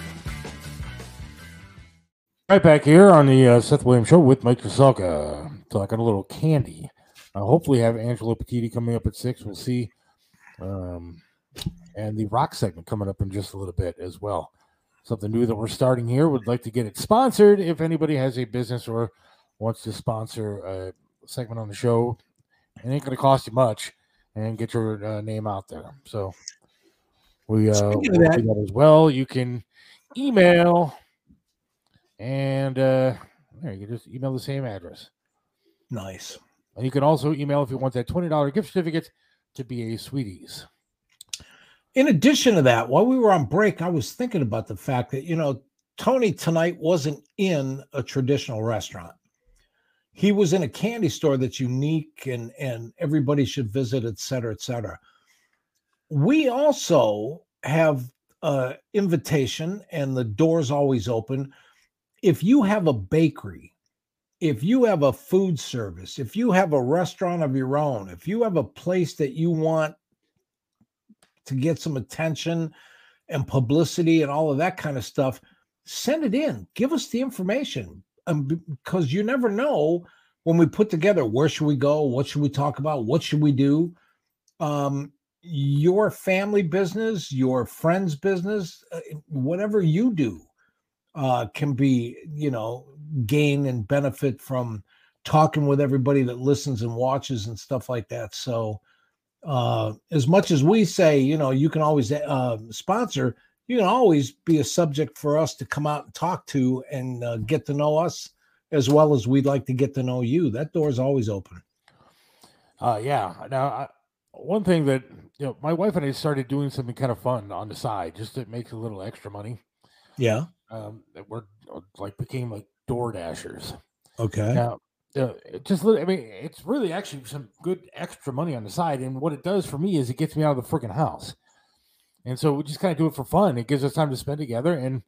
Right back here on the uh, Seth Williams Show with Mike Kasalka. Talking a little candy. Uh, hopefully, have Angelo Petiti coming up at six. We'll see. Um, and the rock segment coming up in just a little bit as well. Something new that we're starting here. Would like to get it sponsored. If anybody has a business or wants to sponsor a segment on the show, it ain't going to cost you much, and get your uh, name out there. So we uh, we'll do that as well. You can email and uh there you can just email the same address. Nice. And you can also email if you want that $20 gift certificate to BA Sweeties. In addition to that, while we were on break, I was thinking about the fact that, you know, Tony tonight wasn't in a traditional restaurant. He was in a candy store that's unique and and everybody should visit, et cetera, et cetera. We also have a invitation and the door's always open. If you have a bakery, if you have a food service, if you have a restaurant of your own, if you have a place that you want to get some attention and publicity and all of that kind of stuff, send it in. Give us the information. Um, because you never know when we put together where should we go, what should we talk about, what should we do. Um, your family business, your friend's business, uh, whatever you do, uh, can be, you know, gain and benefit from talking with everybody that listens and watches and stuff like that. So, uh, as much as we say, you know, you can always uh, sponsor, you can always be a subject for us to come out and talk to and uh, get to know us as well as we'd like to get to know you. That door is always open. Uh, yeah. Now, I, one thing that you know, my wife and I started doing something kind of fun on the side, just to make a little extra money. Yeah. Um, that we're like became like door dashers. Okay. Now, uh, just I mean, it's really actually some good extra money on the side, and what it does for me is it gets me out of the freaking house, and so we just kind of do it for fun. It gives us time to spend together, and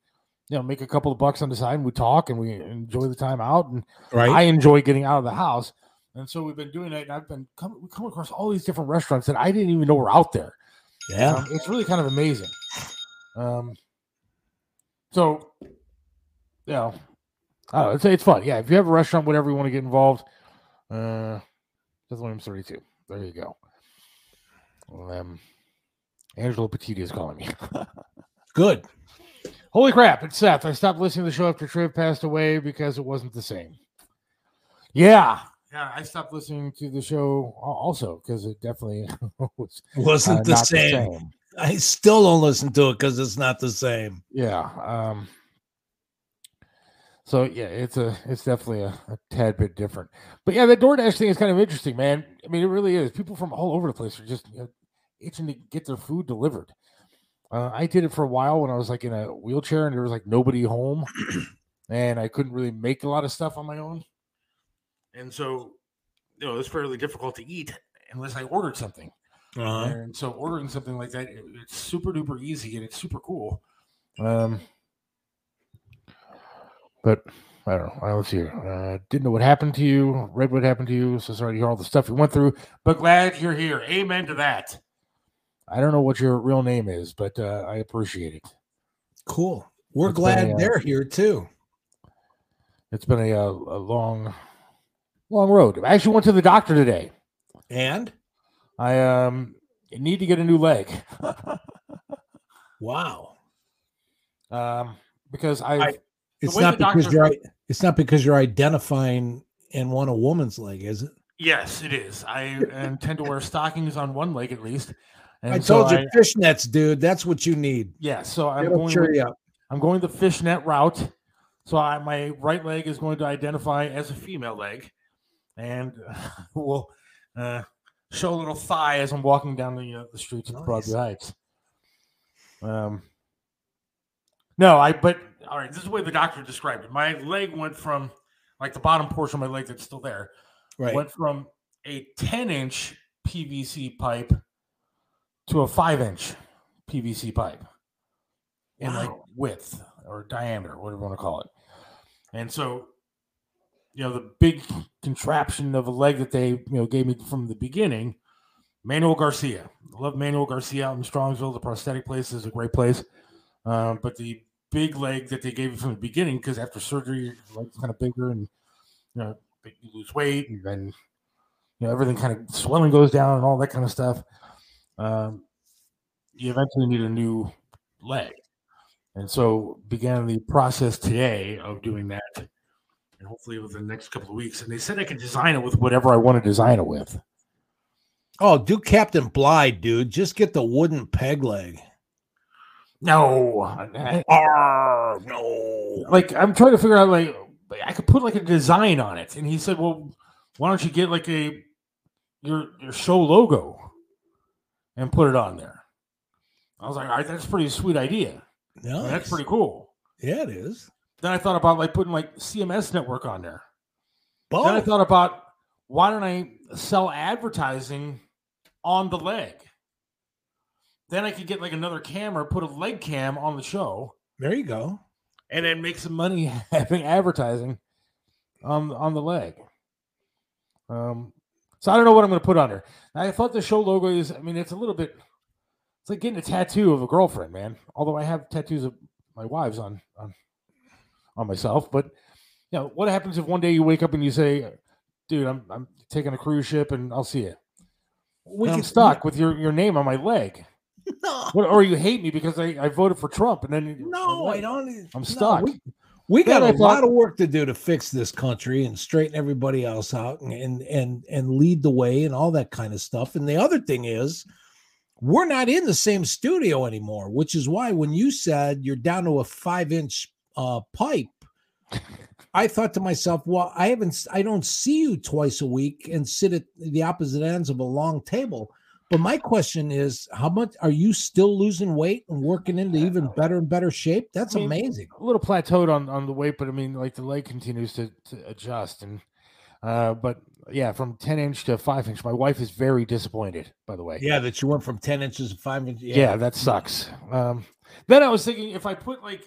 you know, make a couple of bucks on the side, and we talk and we enjoy the time out, and Right. I enjoy getting out of the house. And so we've been doing it, and I've been come, we come across all these different restaurants that I didn't even know were out there. yeah. Um, it's really kind of amazing. Um, so, you know, Know, it's it's fun. Yeah, if you have a restaurant, whatever you want to get involved, uh, Seth Williams thirty two. There you go. Um, Angelo Petiti is calling me. Good. Holy crap! It's Seth. I stopped listening to the show after Triv passed away because it wasn't the same. Yeah, yeah. I stopped listening to the show also because it definitely was Wasn't uh, the not same. I still don't listen to it because it's not the same. Yeah. Um, so yeah, it's a it's definitely a, a tad bit different. But yeah, the DoorDash thing is kind of interesting, man. I mean, it really is. People from all over the place are just you know, itching to get their food delivered. Uh, I did it for a while when I was like in a wheelchair and there was like nobody home, and I couldn't really make a lot of stuff on my own, and so you know it was fairly difficult to eat unless I ordered something. Uh-huh. And so ordering something like that, it- it's super duper easy and it's super cool. Um, but I don't know. Uh, Let's see. Uh, didn't know what happened to you. Read what happened to you. So sorry to hear all the stuff you went through. But glad you're here. Amen to that. I don't know what your real name is, but uh, I appreciate it. Cool. We're It's glad a, uh, they're here too. It's been a, uh, a long, long road. I actually went to the doctor today. And I um need to get a new leg. wow. um, because I've I- It's not because you're it's not because you're identifying and want a woman's leg, is it? Yes, it is. I intend to wear stockings on one leg at least. And I so told you I- fishnets, dude. That's what you need. yeah, so I'm It'll going. cheer you up. I'm going the fishnet route. So I, my right leg is going to identify as a female leg, and we'll uh, show a little thigh as I'm walking down the uh, the streets of Nice. Broadview Heights. Um, no, I. But all right, this is the way the doctor described it. My leg went from like the bottom portion of my leg that's still there Right. went from a 10 inch PVC pipe to a five inch PVC pipe in like width or diameter, whatever you want to call it. And so, you know, the big contraption of a leg that they, you know, gave me from the beginning, Manuel Garcia. I love Manuel Garcia out in Strongsville. The prosthetic place is a great place. Um, but the big leg that they gave me from the beginning, because after surgery, your leg's kind of bigger and, you know, you lose weight and then, you know, everything kind of swelling goes down and all that kind of stuff. Um, you eventually need a new leg. And so began the process today of doing that. And hopefully within the next couple of weeks. And they said I can design it with whatever I want to design it with. Oh, do Captain Bligh, dude. Just get the wooden peg leg. No. I- Oh ah, no. like I'm trying to figure out like I could put like a design on it. And he said, Well, why don't you get like a your your show logo and put it on there? I was like, all right, that's pretty sweet idea. No, That's pretty cool. Yeah, it is. Then I thought about like putting like CMS network on there. Then I thought about why don't I sell advertising on the leg? Then I could get like another camera, put a leg cam on the show, There you go. and then make some money having advertising on on the leg. Um, so I don't know what I'm going to put on there. I thought the show logo is. I mean, it's a little bit. It's like getting a tattoo of a girlfriend, man. Although I have tattoos of my wives on on on myself, but you know, what happens if one day you wake up and you say, "Dude, I'm I'm taking a cruise ship and I'll see you." We and I'm could- stuck with your your name on my leg. No, What, or you hate me because I, I voted for Trump and then no, I don't. I'm no, stuck. we, we got a lot of work to do to fix this country and straighten everybody else out and, and and and lead the way and all that kind of stuff. And the other thing is, we're not in the same studio anymore, which is why when you said you're down to a five inch uh, pipe, I thought to myself, well, I haven't, I don't see you twice a week and sit at the opposite ends of a long table. But my question is, how much are you still losing weight and working into even better and better shape? That's I mean, amazing. a little plateaued on on the weight, but I mean, like the leg continues to, to adjust, and uh, but yeah, from ten inch to five inch. My wife is very disappointed. By the way, Yeah, that you went from 10 inches to five inches. yeah, that sucks. Um, then I was thinking if I put like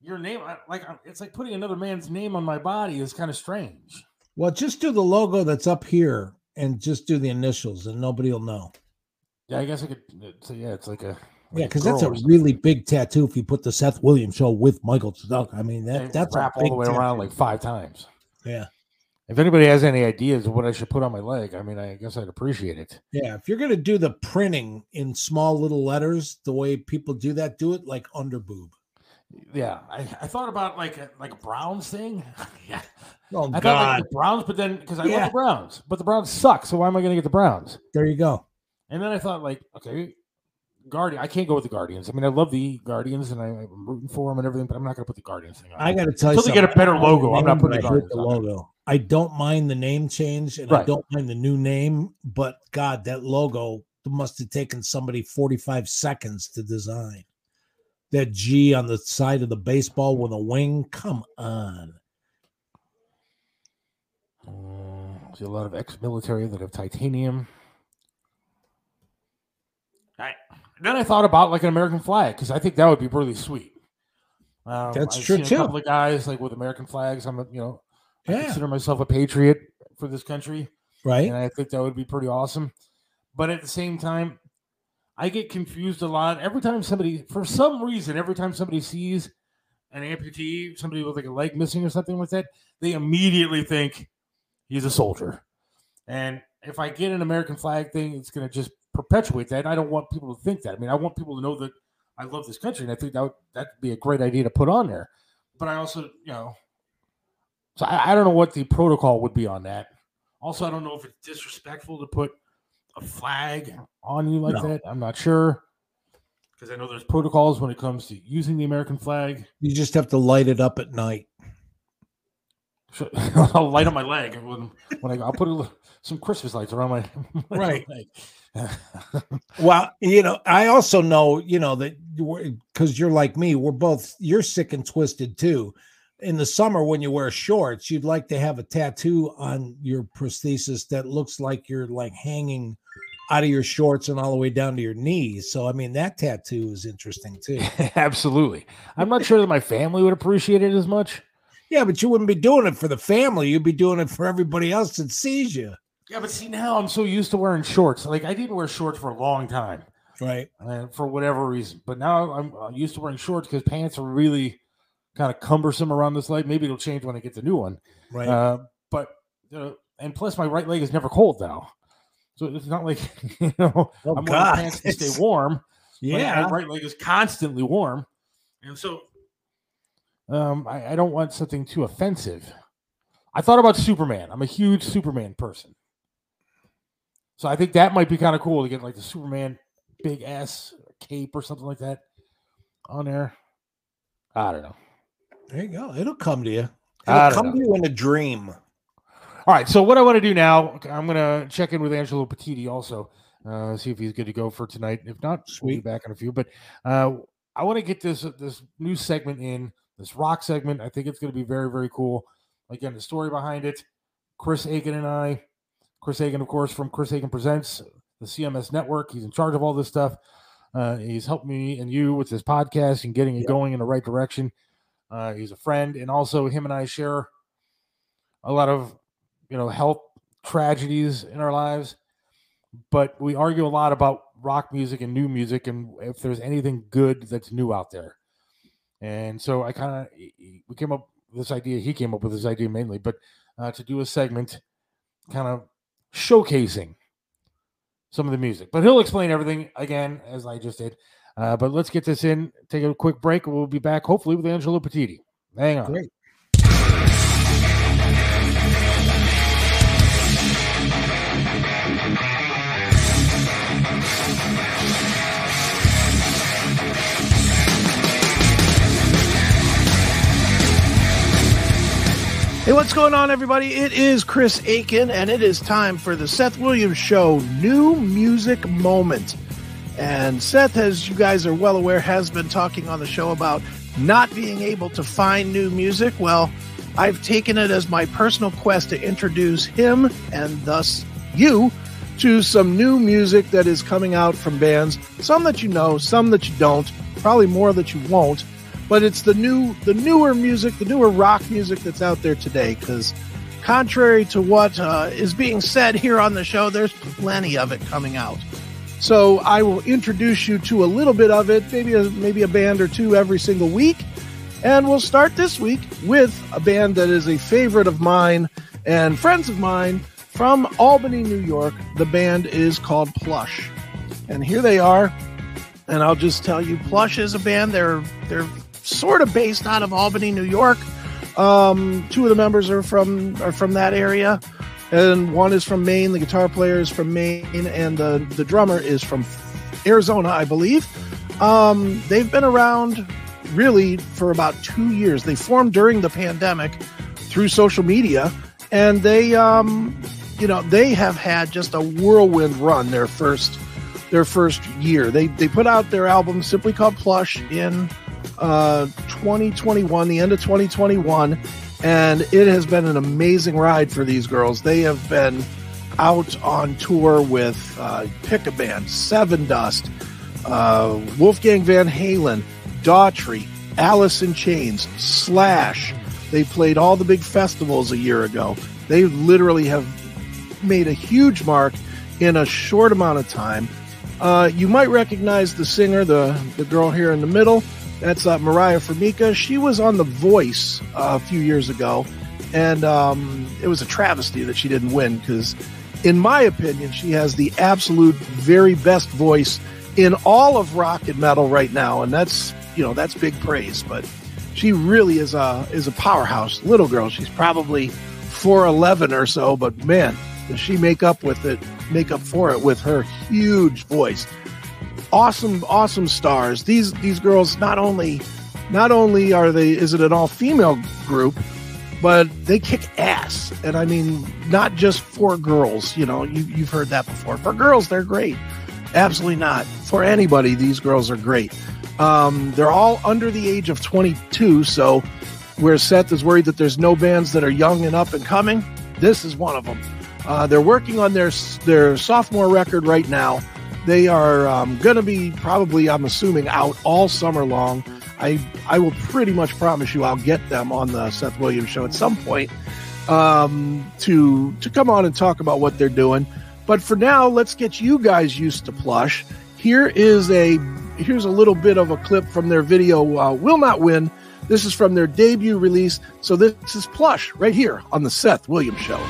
your name, like it's like putting another man's name on my body is kind of strange. Well, just do the logo that's up here and just do the initials and nobody will know. Yeah, I guess I could. So yeah, it's like a Yeah, because that's a really big tattoo. If you put the Seth Williams show with Michael Stuck, I mean that that's a wrap all the way tattoo. around like five times. Yeah, If anybody has any ideas of what I should put on my leg, I mean, I guess I'd appreciate it. yeah. If you're gonna do the printing in small little letters, the way people do that, do it like under boob. Yeah, I, I thought about like a, like a Browns thing. yeah, Oh I thought like the Browns, but then because I love the Browns, but the Browns suck. So why am I going to get the Browns? there you go. And then I thought like, okay, Guardian. I can't go with the Guardians. I mean, I love the Guardians and I, I'm rooting for them and everything, but I'm not going to put the Guardians thing on. I got to tell you, Until they get a better logo, I'm not putting the the name, but I hate Guardians the on logo. I don't mind the name change, and I don't mind the new name. But God, that logo must have taken somebody 45 seconds to design. That G on the side of the baseball with a wing. Come on. Mm, see a lot of ex-military that have titanium. I, then I thought about like an American flag because I think that would be really sweet. Um, That's I've true, too. A couple of guys like with American flags. I'm a, you know, I consider myself a patriot for this country, Right? and I think that would be pretty awesome. But at the same time, I get confused a lot every time somebody, for some reason, every time somebody sees an amputee, somebody with like a leg missing or something like that, they immediately think he's a soldier. And if I get an American flag thing, it's going to just perpetuate that. I don't want people to think that. I mean, I want people to know that I love this country, and I think that would that'd be a great idea to put on there. But I also, you know, so I, I don't know what the protocol would be on that. Also, I don't know if it's disrespectful to put a flag on you like No. that. I'm not sure because I know there's protocols when it comes to using the American flag. You just have to light it up at night. So- I'll light up my leg when, when I I'll put a, some Christmas lights around my, my Right. leg. Well, you know, I also know, you know, that because you're like me, we're both, you're sick and twisted too. In the summer, when you wear shorts, you'd like to have a tattoo on your prosthesis that looks like you're like hanging out of your shorts and all the way down to your knees. So, I mean, that tattoo is interesting too. Absolutely. I'm not sure that my family would appreciate it as much. Yeah, but you wouldn't be doing it for the family. You'd be doing it for everybody else that sees you. Yeah, but see now I'm so used to wearing shorts. Like I didn't wear shorts for a long time. Right. uh, for whatever reason. But now I'm uh, used to wearing shorts because pants are really kind of cumbersome around this leg. Maybe it'll change when I get the new one. Right. Uh, but uh, and plus, my right leg is never cold now, so it's not like you know Oh, I'm God. wearing pants to stay warm. yeah. my right leg is constantly warm, and so um, I, I don't want something too offensive. I thought about Superman. I'm a huge Superman person. So I think that might be kind of cool to get like the Superman big ass cape or something like that on there. I don't know. There you go. It'll come to you. It'll don't come to you in a dream. All right. So what I want to do now, I'm going to check in with Angelo Petiti also, uh, see if he's good to go for tonight. If not, we'll be Sweet. back in a few. But uh, I want to get this this new segment in this rock segment. I think it's going to be very very cool. Again, the story behind it. Chris Aiken and I, Chris Aiken, of course, from Chris Aiken Presents, the CMS network. He's in charge of all this stuff. Uh, he's helped me and you with this podcast and getting it going in the right direction. Uh, he's a friend, and also him and I share a lot of you know health tragedies in our lives, but we argue a lot about rock music and new music, and if there's anything good that's new out there. And so I kind of we came up with this idea. He came up with this idea mainly, but uh, to do a segment, kind of showcasing some of the music. But he'll explain everything again as I just did. Uh, but let's get this in. Take a quick break. We'll be back hopefully with Angelo Petiti. Hang on. Great. Hey, what's going on, everybody? It is Chris Aiken, and it is time for the Seth Williams Show New Music Moment. And Seth, as you guys are well aware, has been talking on the show about not being able to find new music. Well, I've taken it as my personal quest to introduce him and thus you to some new music that is coming out from bands. Some that you know, some that you don't, probably more that you won't but it's the new the newer music the newer rock music that's out there today because contrary to what uh, is being said here on the show there's plenty of it coming out. So i will introduce you to a little bit of it maybe a, maybe a band or two every single week. And we'll start this week with a band that is a favorite of mine and friends of mine from albany new york. The band is called plush. And here they are. And I'll just tell you, Plush is a band. They're they're sort of based out of Albany, New York. Um, two of the members are from are from that area, and one is from Maine. The guitar player is from Maine, and the the drummer is from Arizona, I believe. Um, they've been around really for about two years. They formed during the pandemic through social media, and they um, you know they have had just a whirlwind run. Their first their first year. They they put out their album simply called Plush in uh, 2021, the end of 2021, and it has been an amazing ride for these girls. They have been out on tour with uh, pick a band, Sevendust, uh, Wolfgang Van Halen, Daughtry, Alice in Chains, Slash. They played all the big festivals a year ago. They literally have made a huge mark in a short amount of time. Uh, you might recognize the singer, the, the girl here in the middle. That's uh, Mariah Formica. She was on The Voice uh, a few years ago, and um, it was a travesty that she didn't win because, in my opinion, she has the absolute very best voice in all of rock and metal right now, and that's you know that's big praise. But she really is a is a powerhouse little girl. She's probably four eleven or so, but man, does she make up with it? Make up for it with her huge voice awesome awesome stars. These these girls not only not only are they is it an all female group but they kick ass. And i mean not just for girls you know you, you've heard that before. For girls they're great. Absolutely not. For anybody these girls are great. Um, they're all under the age of 22 so where seth is worried that there's no bands that are young and up and coming this is one of them uh, they're working on their their sophomore record right now they are um, going to be probably, I'm assuming, out all summer long. I I will pretty much promise you I'll get them on the Seth Williams show at some point um, to to come on and talk about what they're doing. But for now, let's get you guys used to Plush. Here is a here's a little bit of a clip from their video. Uh, Will not win. This is from their debut release. So this is Plush right here on the Seth Williams show.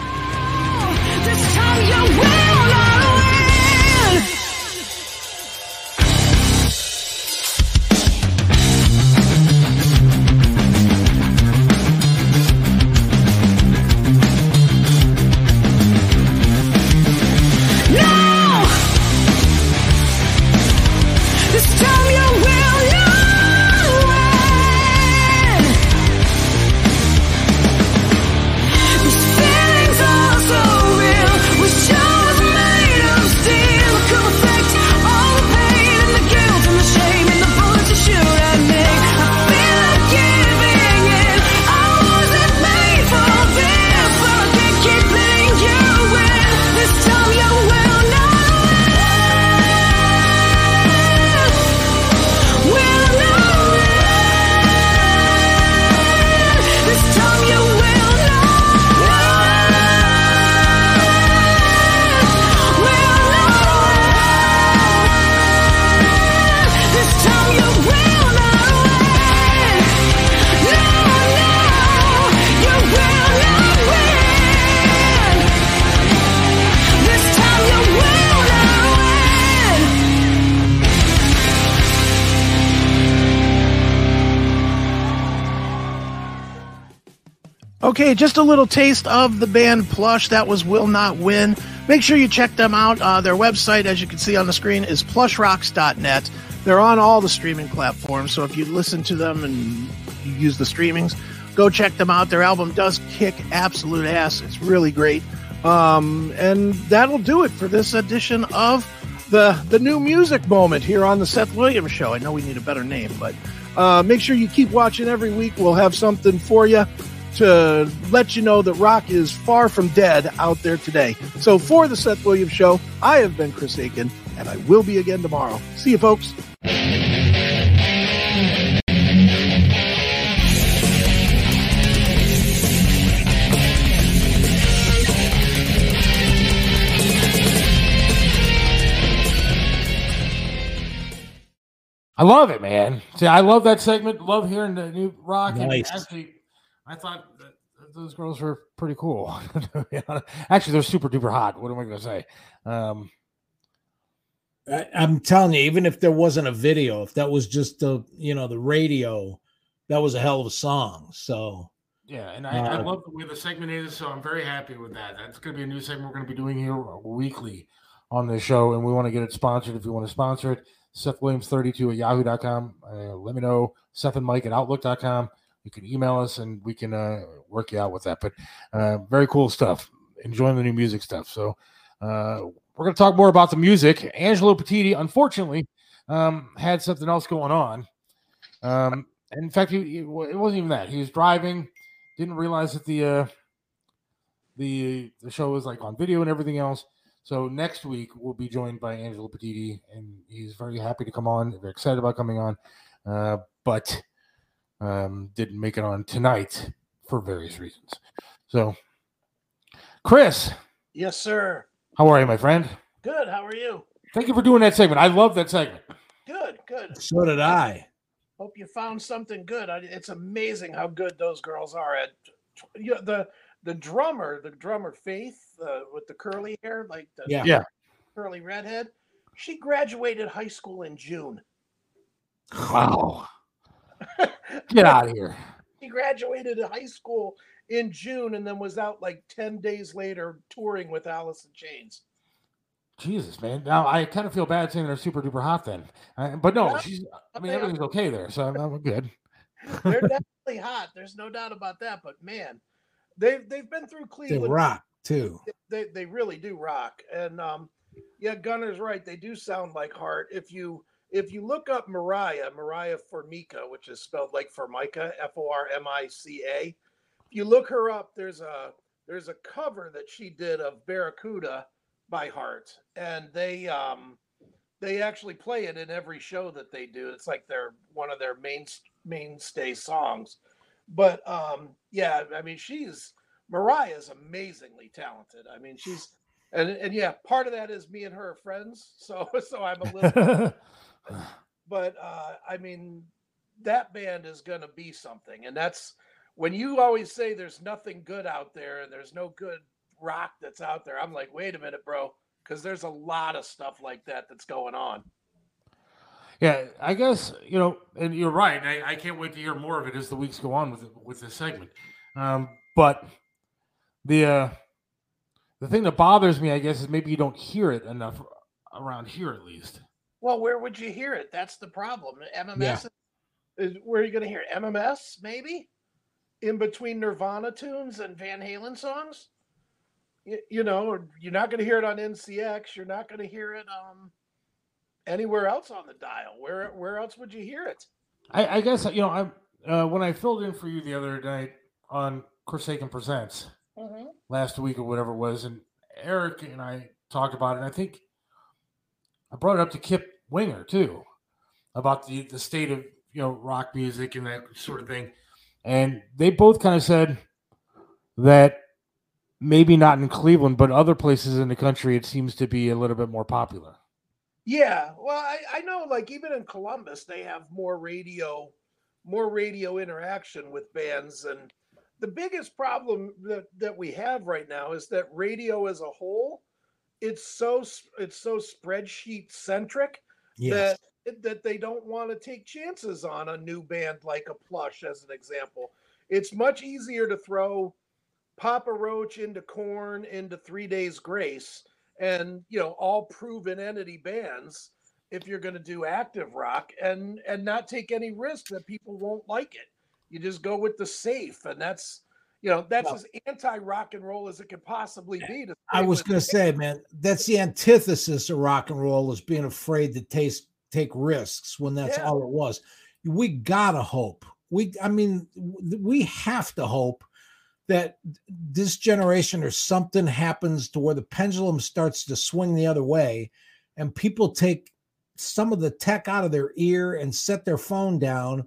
Okay, just a little taste of the band Plush. That was Will Not Win. Make sure you check them out. Uh, their website, as you can see on the screen, is plushrocks.net. They're on all the streaming platforms, so if you listen to them and you use the streamings, go check them out. Their album does kick absolute ass. It's really great. Um, and that'll do it for this edition of the the new music moment here on the Seth Williams Show. I know we need a better name, but uh, make sure you keep watching every week. We'll have something for you to let you know that rock is far from dead out there today. So for the Seth Williams Show, I have been Chris Aiken, and I will be again tomorrow. See you, folks. I love it, man. See, I love that segment. Love hearing the new rock. Nice. And actually, I thought that those girls were pretty cool. to be honest. actually, they're super duper hot. What am I going to say? Um, I, I'm telling you, even if there wasn't a video, if that was just the you know the radio, that was a hell of a song. So yeah, and I, I Uh, love the way the segment is, so I'm very happy with that. That's going to be a new segment we're going to be doing here weekly on this show, and we want to get it sponsored. If you want to sponsor it, Seth Williams 32 at yahoo.com. Uh, let me know, Seth and Mike at outlook.com. You can email us and we can uh, work you out with that. But uh, very cool stuff. Enjoying the new music stuff. So uh, we're going to talk more about the music. Angelo Petiti, unfortunately, um, had something else going on. Um, in fact, he, he- it wasn't even that. He was driving, didn't realize that the uh, the the show was like on video and everything else. So next week we'll be joined by Angelo Petiti, and he's very happy to come on. Very excited about coming on, uh, but um, didn't make it on tonight for various reasons. So, Chris, Yes, sir. how are you, my friend? Good. How are you? Thank you for doing that segment. I love that segment. Good. Good. so did I. Hope you found something good. It's amazing how good those girls are at. You know, the the drummer, the drummer Faith uh, with the curly hair, like the Yeah. Yeah. curly redhead. She graduated high school in June. Wow. Get out of here. He graduated high school in June and then was out like 10 days later touring with Alice in Chains. Jesus, man. Now I kind of feel bad saying they're super duper hot then. Uh, but no, Yeah, she's, I mean, they are. everything's okay there. So I'm, I'm good. They're definitely hot. There's no doubt about that. But man, they've they've been through They Cleveland. rock too. they they really do rock and um yeah gunner's right they do sound like heart if you if you look up mariah mariah formica which is spelled like formica f-o-r-m-i-c-a if you look her up there's a there's a cover that she did of barracuda by heart and they um they actually play it in every show that they do it's like they're one of their main mainstay songs but um yeah i mean she's Mariah is amazingly talented. I mean, she's and and yeah, part of that is me and her are friends. So so I'm a little but uh I mean that band is gonna be something. And that's when you always say there's nothing good out there and there's no good rock that's out there, I'm like, wait a minute, bro, because there's a lot of stuff like that that's going on. Yeah, I guess you know, and you're right. I, I can't wait to hear more of it as the weeks go on with with this segment. Um, but the uh, the thing that bothers me, I guess, is maybe you don't hear it enough around here, at least. Well, where would you hear it? That's the problem. MMS is where are you going to hear it? MMS maybe in between Nirvana tunes and Van Halen songs. You, you know, you're not going to hear it on NCX. You're not going to hear it um anywhere else on the dial. Where where else would you hear it? I, I guess you know, I uh, when I filled in for you the other night on Chris Akin Presents last week or whatever it was, and Eric and I talked about it. And I think I brought it up to Kip Winger too about the the state of you know rock music and that sort of thing, and they both kind of said that maybe not in Cleveland, but other places in the country, it seems to be a little bit more popular. Yeah, well, I, I know like even in Columbus they have more radio more radio interaction with bands. And the biggest problem that, that we have right now is that radio as a whole it's so it's so spreadsheet centric Yes. that that they don't want to take chances on a new band like a plush as an example it's much easier to throw Papa Roach into Korn into Three Days Grace and you know all proven entity bands if you're going to do active rock and and not take any risk that people won't like it. You just go with the safe, and that's you know that's Well- as anti rock and roll as it could possibly be. To I was going to say, man, that's the antithesis of rock and roll is being afraid to taste take risks when that's Yeah. all it was. We gotta hope. We, I mean, we have to hope that this generation or something happens to where the pendulum starts to swing the other way, and people take some of the tech out of their ear and set their phone down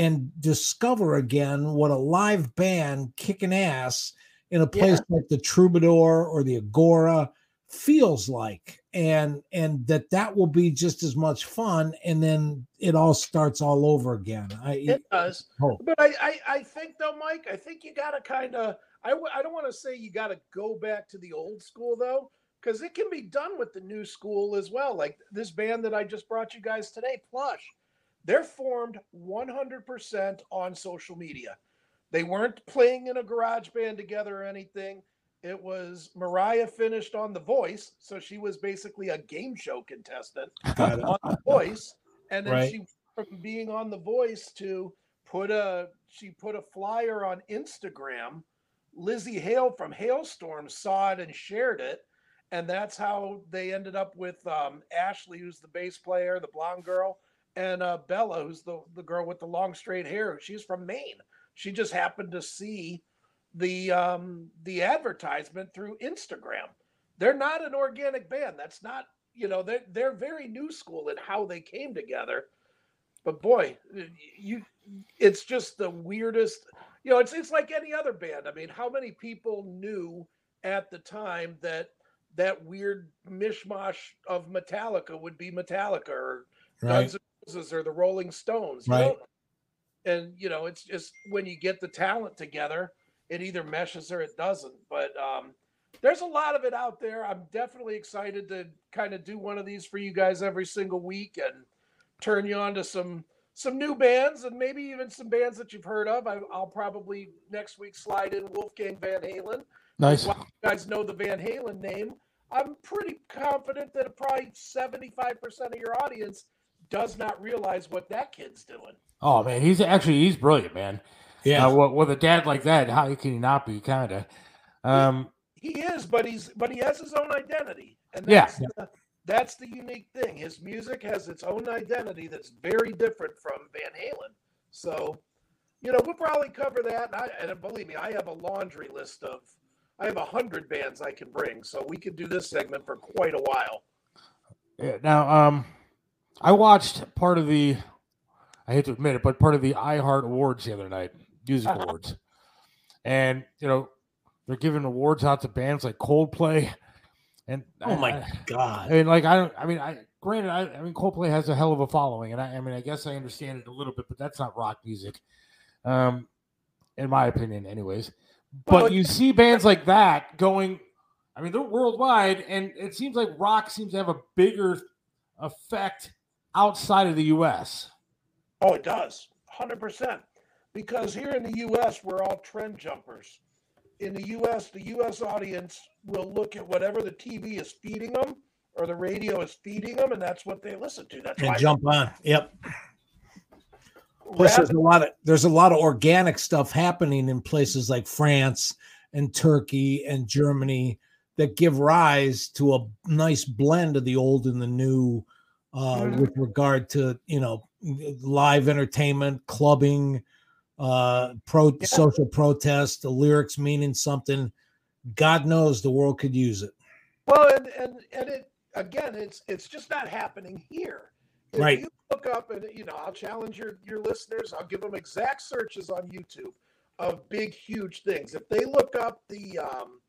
and discover again what a live band kicking ass in a place like the Troubadour or the Agora feels like and and that that will be just as much fun and then it all starts all over again i It does. hope. But I, I, I think though, Mike, I think you got to kind of. I, w- I don't want to say you got to go back to the old school though, because it can be done with the new school as well. Like this band that I just brought you guys today, Plush, they're formed 100% on social media. They weren't playing in a garage band together or anything. It was Mariah finished on The Voice, so she was basically a game show contestant on The Voice, and then Right. she from being on The Voice to put a she put a flyer on Instagram. Lzzy Hale from Halestorm saw it and shared it, and that's how they ended up with um, Ashley, who's the bass player, the blonde girl, and uh, Bella, who's the the girl with the long straight hair. She's from Maine. She just happened to see the um, the advertisement through Instagram. They're not an organic band. That's not you know they're they're very new school in how they came together. But boy, you it's just the weirdest. You know, it's it's like any other band. I mean, how many people knew at the time that that weird mishmash of Metallica would be Metallica or right Guns Roses or the Rolling Stones. You Right. know? And you know, it's just when you get the talent together, it either meshes or it doesn't. But um, there's a lot of it out there. I'm definitely excited to kind of do one of these for you guys every single week and turn you on to some some new bands and maybe even some bands that you've heard of. I, I'll probably next week slide in Wolfgang Van Halen. Nice. While you guys know the Van Halen name, I'm pretty confident that probably 75% of your audience does not realize what that kid's doing. Oh man, he's actually he's brilliant, man. yeah Uh, with, with a dad like that, how can he not be? Kind of. Um, He is, but he's but he has his own identity, and Yeah. that's the, that's the unique thing. His music has its own identity that's very different from Van Halen. So, you know, we'll probably cover that. And, I, and believe me, I have a laundry list of I have a hundred bands I can bring, so we could do this segment for quite a while. yeah, now, um, I watched part of the. I hate to admit it, but part of the iHeart Awards the other night, music Uh-huh. awards, and you know they're giving awards out to bands like Coldplay, and oh my I- god I mean, like I don't. I mean, I granted, I, I mean, Coldplay has a hell of a following, and I, I mean, I guess I understand it a little bit, but that's not rock music, um, in my opinion, anyways. But Well, you see bands like that going. I mean, they're worldwide, and it seems like rock seems to have a bigger effect outside of the U.S. Oh, it does, hundred percent. Because here in the U.S., we're all trend jumpers. In the U.S., the U.S. audience will look at whatever the TV is feeding them or the radio is feeding them, and that's what they listen to. That's and why jump on yep Plus, there's a lot of there's a lot of organic stuff happening in places like France and Turkey and Germany that give rise to a nice blend of the old and the new uh, Mhm. with regard to you know live entertainment, clubbing, uh, pro Yeah. social protest, the lyrics meaning something. God knows the world could use it. Well, and and and it again, it's it's just not happening here. If Right. You look up and you know, I'll challenge your your listeners. I'll give them exact searches on YouTube of big, huge things. If they look up the um,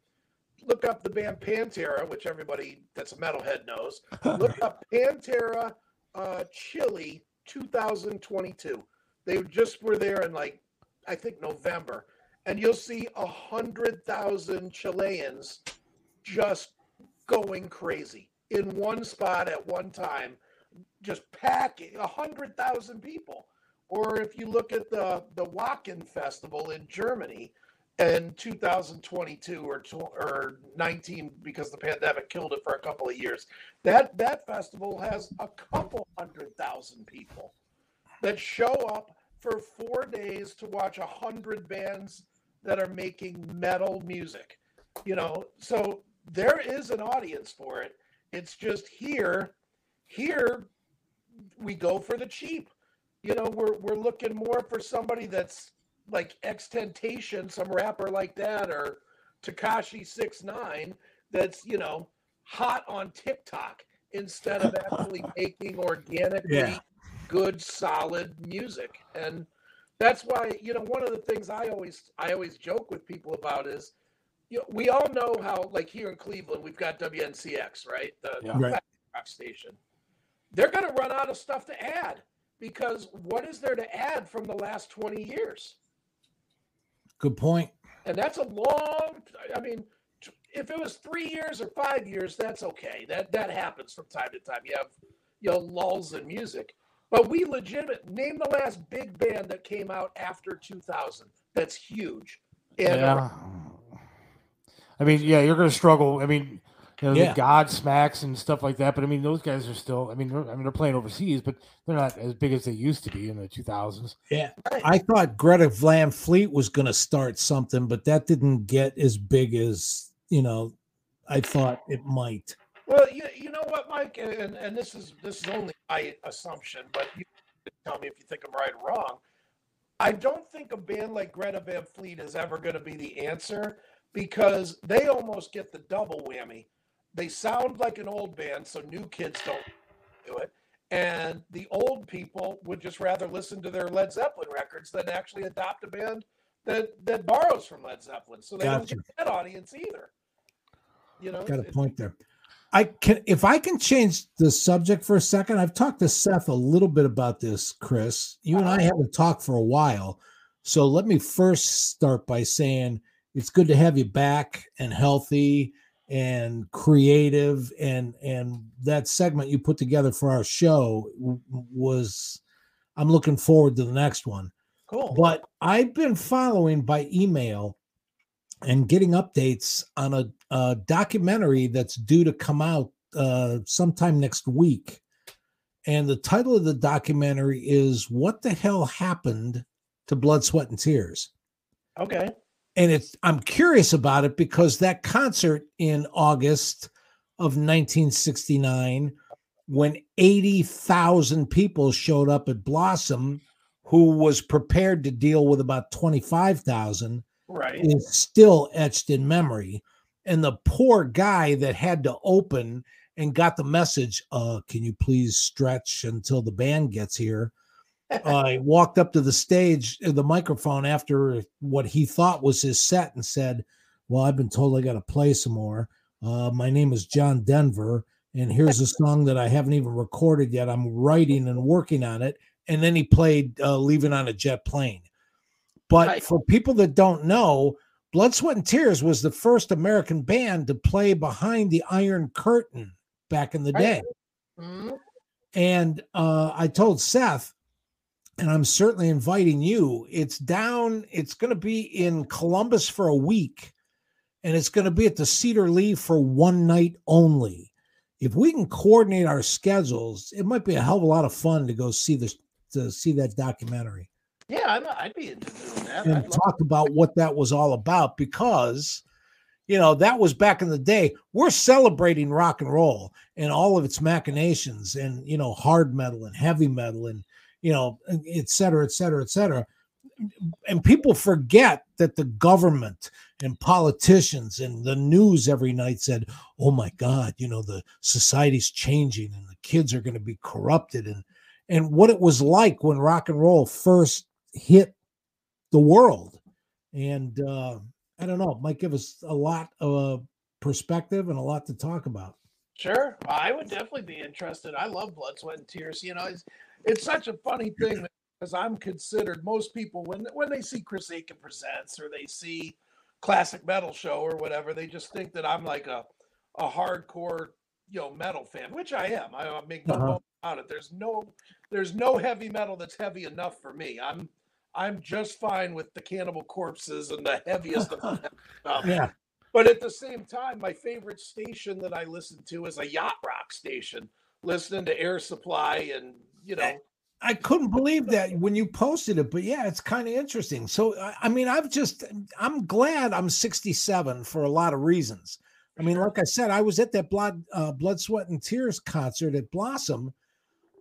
look up the band Pantera, which everybody that's a metalhead knows. Look up Pantera uh, Chile 2022. They just were there in like I think November, and you'll see a hundred thousand Chileans just going crazy in one spot at one time, just packing a hundred thousand people. Or if you look at the the Wacken Festival in Germany in 2022 or or 19 because the pandemic killed it for a couple of years. That that festival has a couple hundred thousand people that show up for four days to watch a hundred bands that are making metal music. You know, so there is an audience for it. It's just here, here we go for the cheap. You know, we're we're looking more for somebody that's like Extentation, some rapper like that, or Tekashi Six Nine, that's you know hot on TikTok instead of actually making organically Yeah. good, solid music. And that's why you know one of the things I always I always joke with people about is you know, we all know how like here in Cleveland we've got WNCX right the Yeah. Right. rock station. They're going to run out of stuff to add because what is there to add from the last 20 years? Good point. And that's a long I mean if it was 3 years or 5 years that's okay. That that happens from time to time. You have you know lulls in music. But we legitimate name the last big band that came out after 2000 that's huge. And Yeah. I mean, yeah, you're going to struggle. I mean, you know, Yeah. the Godsmacks and stuff like that. But I mean, those guys are still. I mean, they're, I mean, they're playing overseas, but they're not as big as they used to be in the 2000s. Yeah. I thought Greta Van Fleet was going to start something, but that didn't get as big as, you know, I thought it might. Well, you, you know what, Mike, and, and this is this is only my assumption, but you can tell me if you think I'm right or wrong. I don't think a band like Greta Van Fleet is ever going to be the answer because they almost get the double whammy. They sound like an old band, so new kids don't do it, and the old people would just rather listen to their Led Zeppelin records than actually adopt a band that that borrows from Led Zeppelin. So they don't get that audience either. You know, Got a point there. I can if I can change the subject for a second. I've talked to Seth a little bit about this, Chris. You and I uh-huh. haven't talked for a while. So let me first start by saying it's good to have you back and healthy and creative and and that segment you put together for our show was I'm looking forward to the next one. cool. But I've been following by email and getting updates on a, a documentary that's due to come out uh, sometime next week. And the title of the documentary is What the Hell Happened to Blood, Sweat, and Tears? Okay. And it's I'm curious about it because that concert in August of 1969, when 80,000 people showed up at Blossom, who was prepared to deal with about 25,000, Right. is still etched in memory. And the poor guy that had to open and got the message, uh, can you please stretch until the band gets here? I walked up to the stage, uh, the microphone after what he thought was his set and said, Well, I've been told I got to play some more. Uh, my name is John Denver, and here's a song that I haven't even recorded yet. I'm writing and working on it. And then he played uh, Leaving on a Jet Plane. But Right. for people that don't know, Blood, Sweat, and Tears was the first American band to play behind the Iron Curtain back in the Right. day. Mhm. And uh, I told Seth, and I'm certainly inviting you. It's down, it's going to be in Columbus for a week, and it's going to be at the Cedar Lee for one night only. If we can coordinate our schedules, it might be a hell of a lot of fun to go see this to see that documentary Yeah, I'm, I'd be interested in that. I'd and love- talk about what that was all about because you know that was back in the day we're celebrating rock and roll and all of its machinations and you know hard metal and heavy metal and you know et cetera et cetera et cetera and people forget that the government and politicians and the news every night said oh my god you know the society's changing and the kids are going to be corrupted and and what it was like when rock and roll first hit the world. And uh, I don't know, it might give us a lot of uh, perspective and a lot to talk about. Sure, I would definitely be interested. I love Blood, Sweat, and Tears. You know, it's such a funny thing because I'm considered most people when when they see Chris Akin presents or they see classic metal show or whatever, they just think that I'm like a a hardcore you know metal fan, which I am. I, I make no Uh-huh. about it. There's no there's no heavy metal that's heavy enough for me. I'm I'm just fine with the Cannibal Corpses and the heaviest of stuff. Yeah. But at the same time, my favorite station that I listen to is a yacht rock station. Listening to Air Supply and you know, I couldn't believe that when you posted it, but yeah, it's kind of interesting. So, I, I mean, I've just, I'm glad I'm 67 for a lot of reasons. I mean, like I said, I was at that blood, uh, blood, sweat, and tears concert at Blossom,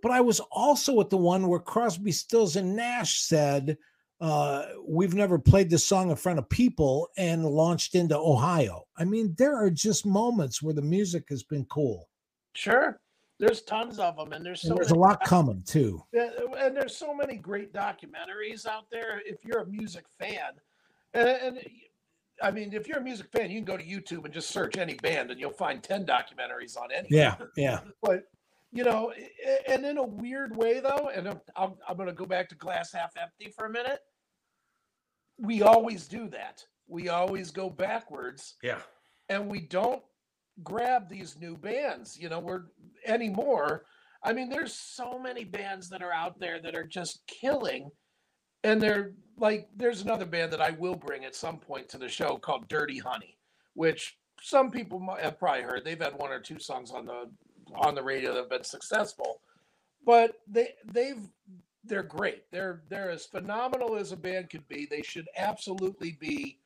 but I was also at the one where Crosby, Stills, and Nash said, uh, "We've never played this song in front of people," and launched into Ohio. I mean, there are just moments where the music has been cool. sure. There's tons of them, and there's so And there's a lot coming too. And there's so many great documentaries out there. If you're a music fan, and, and I mean, if you're a music fan, you can go to YouTube and just search any band, and you'll find ten documentaries on any. Yeah, yeah. But you know, and in a weird way, though, and I'm, I'm, I'm going to go back to glass half empty for a minute. We always do that. We always go backwards Yeah. and we don't grab these new bands you know we're anymore. I mean there's so many bands that are out there that are just killing and they're like there's another band that i will bring at some point to the show called dirty honey which some people might have probably heard. They've had one or two songs on the on the radio that have been successful. But they they've they're great. They're they're as phenomenal as a band could be. They should absolutely be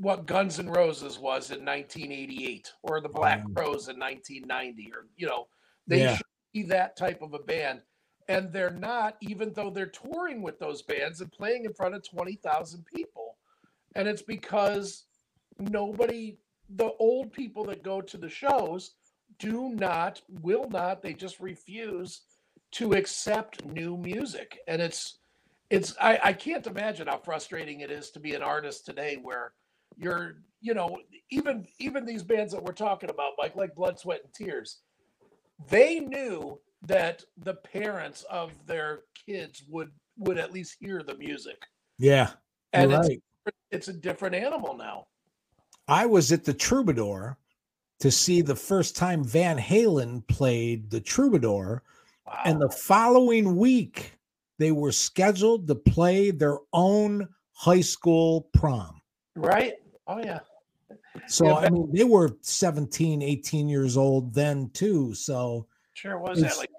what Guns N' Roses was in 1988 or the Black Wow. Crowes in 1990 or you know they Yeah. should be that type of a band and they're not even though they're touring with those bands and playing in front of 20,000 people and it's because nobody the old people that go to the shows do not will not they just refuse to accept new music and it's it's I, I can't imagine how frustrating it is to be an artist today where you're you know even even these bands that we're talking about like like blood sweat and tears they knew that the parents of their kids would would at least hear the music Yeah. and it's right. it's a different animal now I was at the Troubadour to see the first time Van Halen played the Troubadour, wow. and the following week they were scheduled to play their own high school prom. right oh yeah So Yeah, I mean, they were 17, 18 years old then too. So sure was It's- that like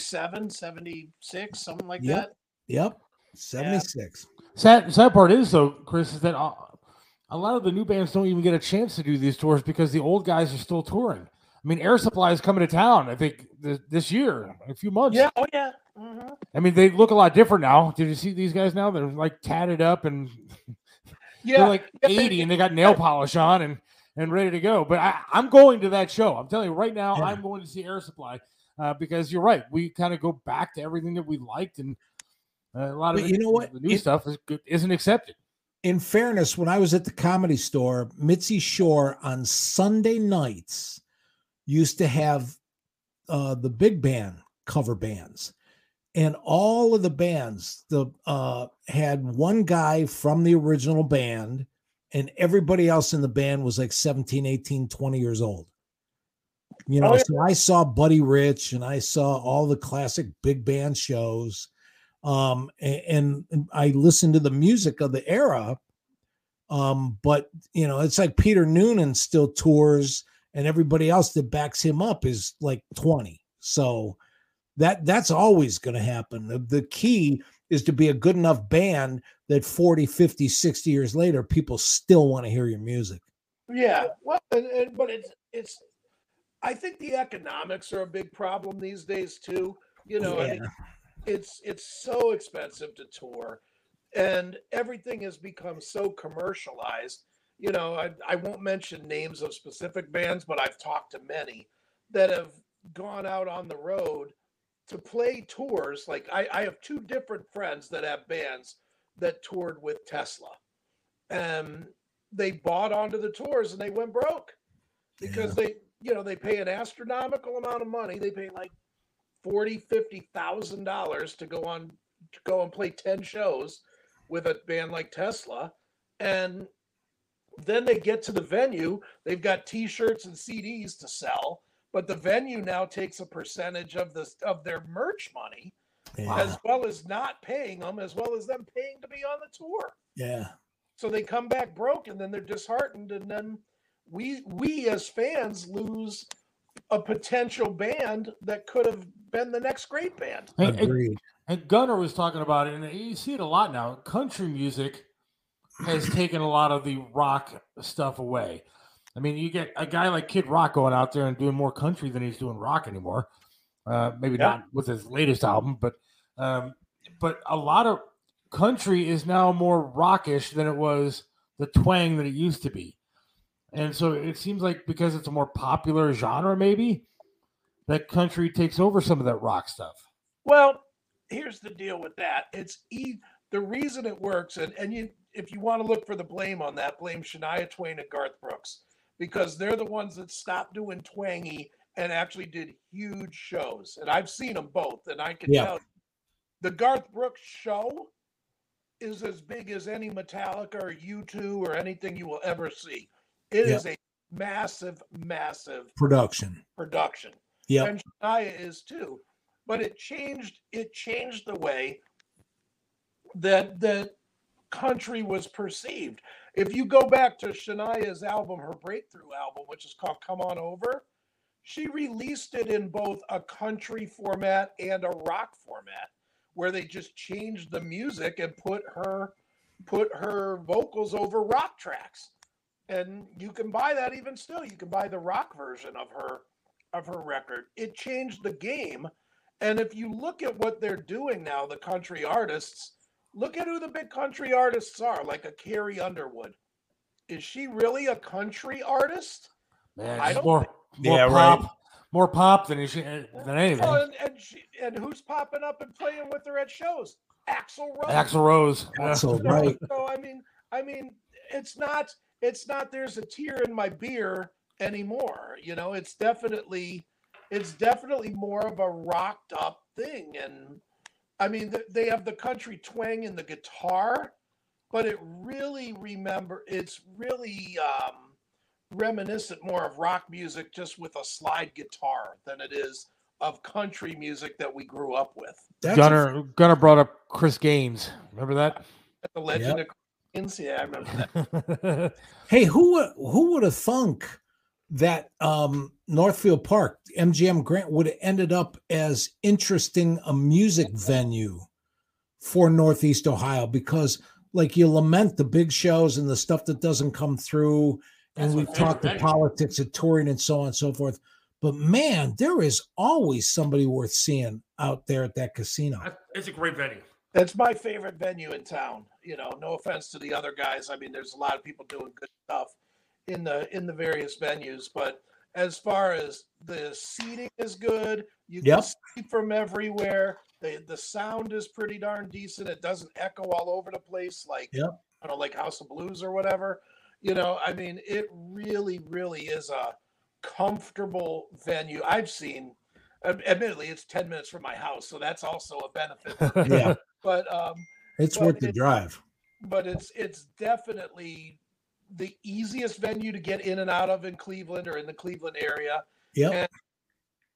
77 76 something like Yep. that yep, 76. Sad, sad part is though, Chris, is that uh, a lot of the new bands don't even get a chance to do these tours because the old guys are still touring. I mean, Air Supply is coming to town. I think this year, a few months. yeah oh yeah mhm. I mean, they look a lot different now. Did you see these guys now? They're like tatted up and yeah they're like yeah, they- 80 and they got nail polish on and and ready to go. But I, I'm going to that show. I'm telling you right now, Yeah. I'm going to see Air Supply uh, because you're right. We kind of go back to everything that we liked, and uh, a lot of But it- you know what? the new It- stuff is good, isn't accepted. in fairness, when I was at the comedy store, Mitzi Shore on Sunday nights used to have uh, the big band cover bands. And all of the bands the uh, had one guy from the original band, and everybody else in the band was like 17, 18, 20 years old. You know, Oh, yeah. so I saw Buddy Rich and I saw all the classic big band shows um and, and i listened to the music of the era um but you know it's like peter noonan still tours and everybody else that backs him up is like 20 so that that's always going to happen the, the key is to be a good enough band that 40 50 60 years later people still want to hear your music Yeah, well, and, and, but it's it's. I think the economics are a big problem these days too. You know, I mean, it's it's so expensive to tour, and everything has become so commercialized. You know, I I won't mention names of specific bands, but I've talked to many that have gone out on the road to play tours. Like I, I have two different friends that have bands that toured with Tesla. And they bought onto the tours and they went broke because they, you know, they pay an astronomical amount of money. They pay like forty, fifty thousand dollars to go on to go and play 10 shows with a band like Tesla. And then they get to the venue, they've got t-shirts and CDs to sell, but the venue now takes a percentage of the of their merch money Yeah. as well as not paying them, as well as them paying to be on the tour. yeah. So they come back broke, and then they're disheartened, and then we we as fans lose a potential band that could have been the next great band. And, and- Agreed. and Gunnar was talking about it, and you see it a lot now. Country music has taken a lot of the rock stuff away. I mean, you get a guy like Kid Rock going out there and doing more country than he's doing rock anymore. Uh, maybe Yeah. not with his latest album, but um, but a lot of country is now more rockish than it was the twang that it used to be. And so it seems like because it's a more popular genre, maybe that country takes over some of that rock stuff. Well, here's the deal with that. It's e- the reason it works, and and you if you want to look for the blame on that, blame Shania Twain and Garth Brooks because they're the ones that stopped doing twangy and actually did huge shows. And I've seen them both, and I can Yeah. tell you, the Garth Brooks show is as big as any Metallica or U2 or anything you will ever see. It Yeah. is a massive, massive Production. production Yeah. and Shania is too. But it changed it changed the way that that country was perceived. If you go back to Shania's album, her breakthrough album, which is called Come On Over, she released it in both a country format and a rock format, where they just changed the music and put her put her vocals over rock tracks. And you can buy that even still. You can buy the rock version of her of her record. It changed the game. And if you look at what they're doing now, the country artists, look at who the big country artists are, like a Carrie Underwood. Is she really a country artist? Man, I don't more, more Yeah, right. pop, more pop than she, than anything. Well, and, and, she, and who's popping up and playing with her at shows? Axl Rose. Axl Rose. yeah. Axl, So- right. So I mean, I mean, it's not it's not there's a tear in my beer anymore. You know, it's definitely it's definitely more of a rocked up thing. And I mean, they have the country twang in the guitar, but it really remember it's really um, reminiscent more of rock music just with a slide guitar than it is of country music that we grew up with. That's a- Gunner Gunner brought up Chris Gaines. Remember that? The Legend of Queens. Yeah, I remember that. Hey, who would who would have thunk that um, Northfield Park, MGM Grant, would have ended up as interesting a music venue for Northeast Ohio? Because, like, you lament the big shows and the stuff that doesn't come through, and That's we've talked the politics of touring and so on and so forth. But man, there is always somebody worth seeing out there at that casino. it's a great venue. That's my favorite venue in town. You know, no offense to the other guys. I mean, there's a lot of people doing good stuff in the in the various venues, but as far as the seating is good, you Yep. can see from everywhere. The the sound is pretty darn decent. It doesn't echo all over the place like Yep. I don't know, like House of Blues or whatever. You know, I mean, it really, really is a comfortable venue. I've seen. Admittedly, it's ten minutes from my house, so that's also a benefit. Yeah, But um, it's Well, worth the it- drive. but it's it's definitely the easiest venue to get in and out of in Cleveland or in the Cleveland area. Yeah.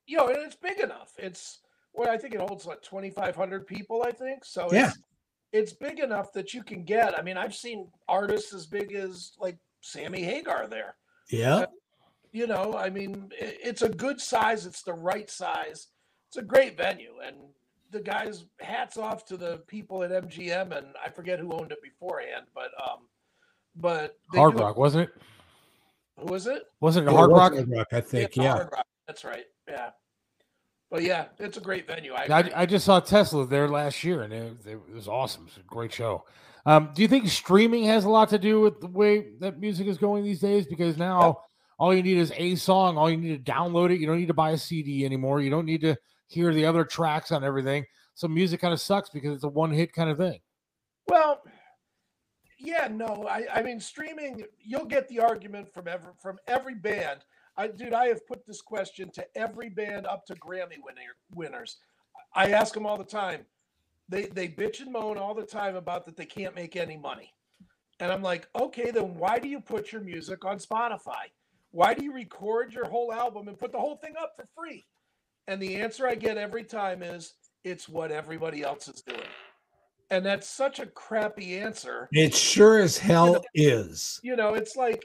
You know, and it's big enough. It's well, I think it holds like twenty five hundred people. I think so. Yeah. It's, it's big enough that you can get. I mean, I've seen artists as big as like Sammy Hagar there. Yeah. You know, I mean, i- it's a good size. It's the right size. It's a great venue, and the guys. Hats off to the people at MGM, and I forget who owned it beforehand, but um, but Hard do a- Rock, wasn't it? Was it? Wasn't it Yeah, Hard it was Rock? Hard Rock, I think. Yeah, Yeah. Hard Rock. That's right. Yeah, but yeah, it's a great venue. I, I. I just saw Tesla there last year, and it, it was awesome. It's a great show. Um, do you think streaming has a lot to do with the way that music is going these days? Because now all you need is a song. All you need to download it. You don't need to buy a CD anymore. You don't need to hear the other tracks on everything. So music kind of sucks because it's a one hit kind of thing. Well, yeah, no, I, I mean streaming. You'll get the argument from every from every band. I, dude, I have put this question to every band up to Grammy winner, winners. I ask them all the time. They they bitch and moan all the time about that they can't make any money, and I'm like, okay, then why do you put your music on Spotify? Why do you record your whole album and put the whole thing up for free? And the answer I get every time is it's what everybody else is doing. And that's such a crappy answer. It sure as hell is. You know, it's like,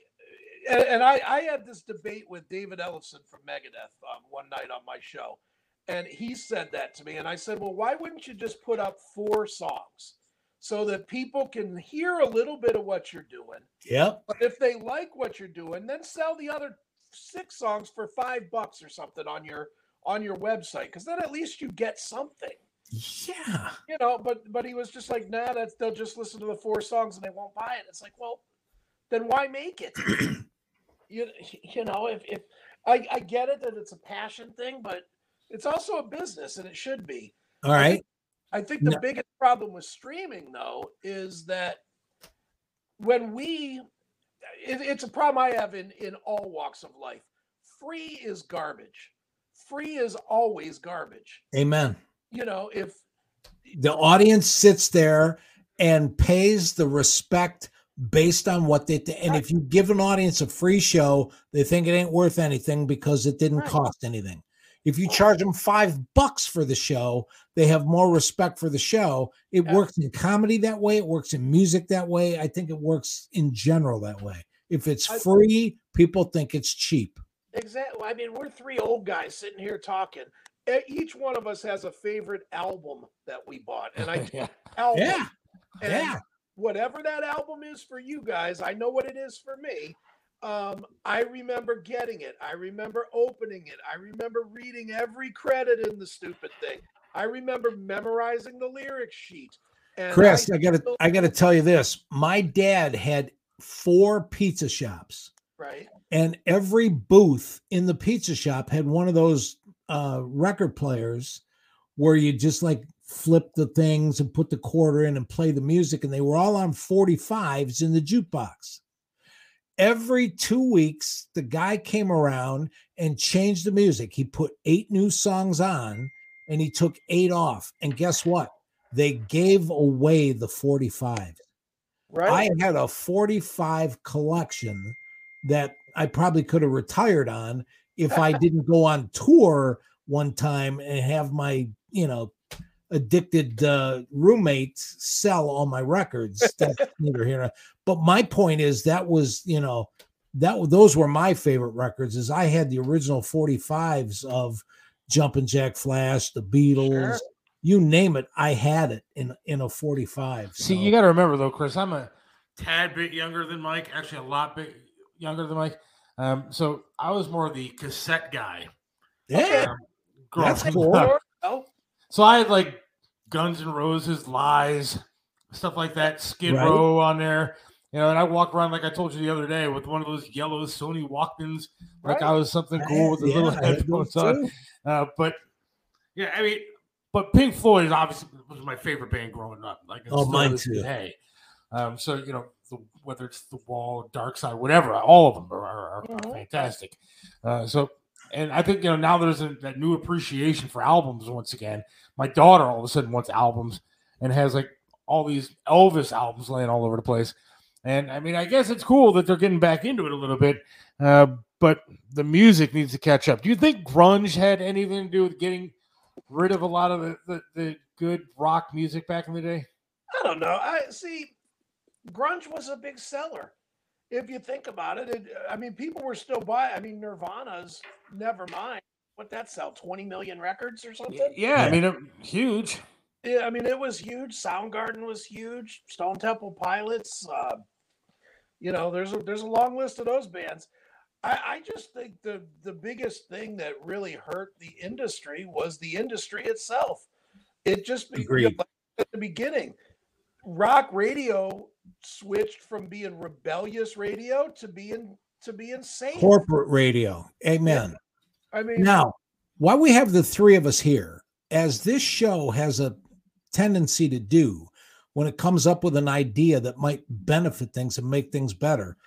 and, and I, I had this debate with David Ellefson from Megadeth um, one night on my show. And he said that to me. And I said, well, why wouldn't you just put up four songs so that people can hear a little bit of what you're doing? Yep. But if they like what you're doing, then sell the other six songs for five bucks or something on your on your website because then at least you get something Yeah. you know but but he was just like nah that's they'll just listen to the four songs and they won't buy it it's like well then why make it you, you know if, if I, I get it that it's a passion thing but it's also a business and it should be All right. I think the No. biggest problem with streaming, though, is that when we, it, it's a problem I have in in all walks of life. Free is garbage. Free is always garbage. Amen. You know, if The audience sits there and pays the respect based on what they th- and if you give an audience a free show, they think it ain't worth anything because it didn't Right. cost anything. If you charge them five bucks for the show, they have more respect for the show. It Yeah. works in comedy that way. It works in music that way. I think it works in general that way. If it's free, people think it's cheap. exactly, I mean, we're three old guys sitting here talking. Each one of us has a favorite album that we bought, and I yeah. album, Yeah. and Yeah. whatever that album is for you guys, I know what it is for me. Um, I remember getting it. I remember opening it. I remember reading every credit in the stupid thing. I remember memorizing the lyric sheet. And Chris, I gotta I gotta tell you this. My dad had four pizza shops, right. and every booth in the pizza shop had one of those uh record players where you just like flip the things and put the quarter in and play the music, and they were all on 45s in the jukebox. Every two weeks, the guy came around and changed the music. He put eight new songs on and he took eight off. And guess what? They gave away the 45. Right. I had a 45 collection that I probably could have retired on if I didn't go on tour one time and have my, you know, addicted uh, roommates sell all my records. That's neither here. But my point is that was, you know, that those were my favorite records. Is I had the original 45s of Jumpin' Jack Flash, the Beatles, Sure. you name it. I had it in in a 45. See, you got to remember though, Chris. I'm a tad bit younger than Mike. Actually, a lot bit younger than Mike. Um, so I was more the cassette guy. yeah. Um, That's cool. Oh, So I had like Guns N' Roses, Lies, stuff like that, Skid Right. Row on there. You know, and I walk around like I told you the other day with one of those yellow Sony Walkmans, like I was something cool with a Yeah, little headphones on. Uh, but yeah, I mean, but Pink Floyd is obviously was my favorite band growing up. Like, it Oh, mine too. Today, um, so you know, the, whether it's the Wall, Dark Side, whatever, all of them are, are, are Mhm. fantastic. Uh, so, and I think you know now there's a, that new appreciation for albums once again. My daughter all of a sudden wants albums and has like all these Elvis albums laying all over the place. And I mean, I guess it's cool that they're getting back into it a little bit, uh, but the music needs to catch up. Do you think grunge had anything to do with getting rid of a lot of the, the, the good rock music back in the day? I don't know. I see. Grunge was a big seller. If you think about it, it I mean, people were still buying. I mean, Nirvana's never mind. What that sell? Twenty million records or something? Yeah, I mean, it, huge. Yeah, I mean, it was huge. Soundgarden was huge. Stone Temple Pilots. Uh, you know, there's a there's a long list of those bands. I, I just think the the biggest thing that really hurt the industry was the industry itself. It just be, you know, Agreed. like at the beginning, rock radio switched from being rebellious radio to being to being safe. corporate radio. Amen. I mean, Now, why we have the three of us here, as this show has a tendency to do when it comes up with an idea that might benefit things and make things better,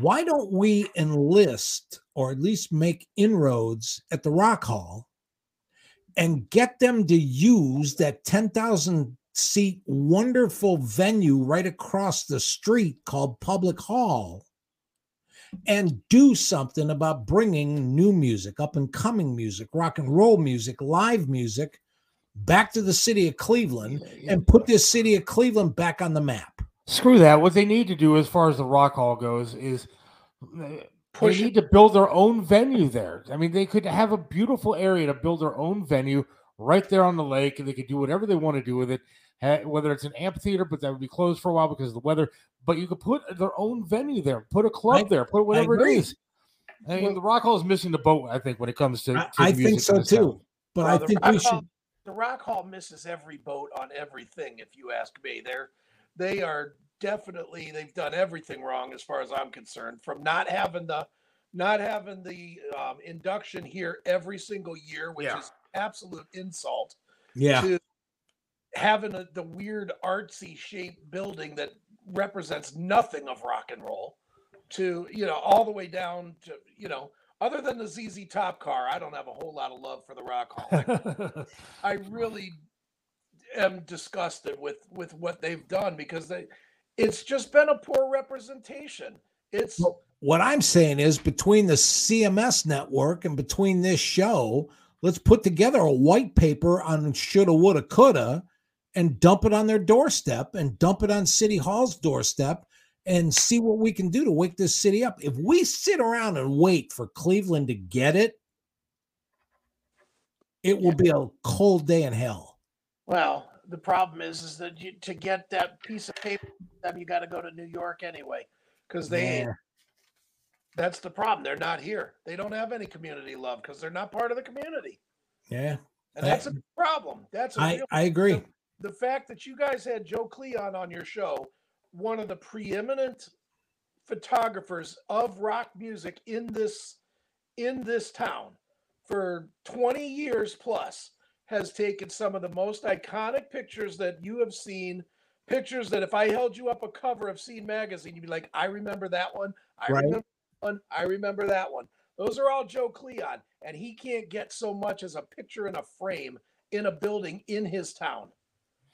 why don't we enlist or at least make inroads at the Rock Hall and get them to use that 10,000 seat wonderful venue right across the street called Public Hall? and do something about bringing new music, up and coming music, rock and roll music, live music back to the city of Cleveland and put this city of Cleveland back on the map. Screw that. What they need to do, as far as the Rock Hall goes, is Push they it. need to build their own venue there. I mean, they could have a beautiful area to build their own venue right there on the lake, and they could do whatever they want to do with it. Whether it's an amphitheater, but that would be closed for a while because of the weather. But you could put their own venue there, put a club I- there, put whatever it is. I mean, the Rock Hall is missing the boat. I think when it comes to, I, to I the think so in this town. too. But Well, I think Rock we Hall- should. the Rock Hall misses every boat on everything. If you ask me, they're they are definitely they've done everything wrong as far as I'm concerned. From not having the not having the um, induction here every single year, which Yeah. is absolute insult, Yeah. to having a, the weird artsy shaped building that represents nothing of rock and roll, to you know all the way down to you know. Other than the ZZ Top car, I don't have a whole lot of love for the Rock Hall. I really am disgusted with with what they've done because they it's just been a poor representation. It's Well, what I'm saying is between the CMS network and between this show, let's put together a white paper on shoulda, woulda, coulda, and dump it on their doorstep and dump it on City Hall's doorstep and see what we can do to wake this city up. If we sit around and wait for Cleveland to get it, it will be a cold day in hell. well, the problem is is that you, to get that piece of paper, you got to go to New York anyway because they Yeah. That's the problem. They're not here. They don't have any community love because they're not part of the community, Yeah, and I- that's a problem. That's a I, I agree. the fact that you guys had Joe Kleon on your show, one of the preeminent photographers of rock music in this in this town for 20 years plus has taken some of the most iconic pictures that you have seen pictures that if I held you up a cover of Scene magazine you'd be like I remember that one I Right. remember one I remember that one those are all Joe Kleon and he can't get so much as a picture in a frame in a building in his town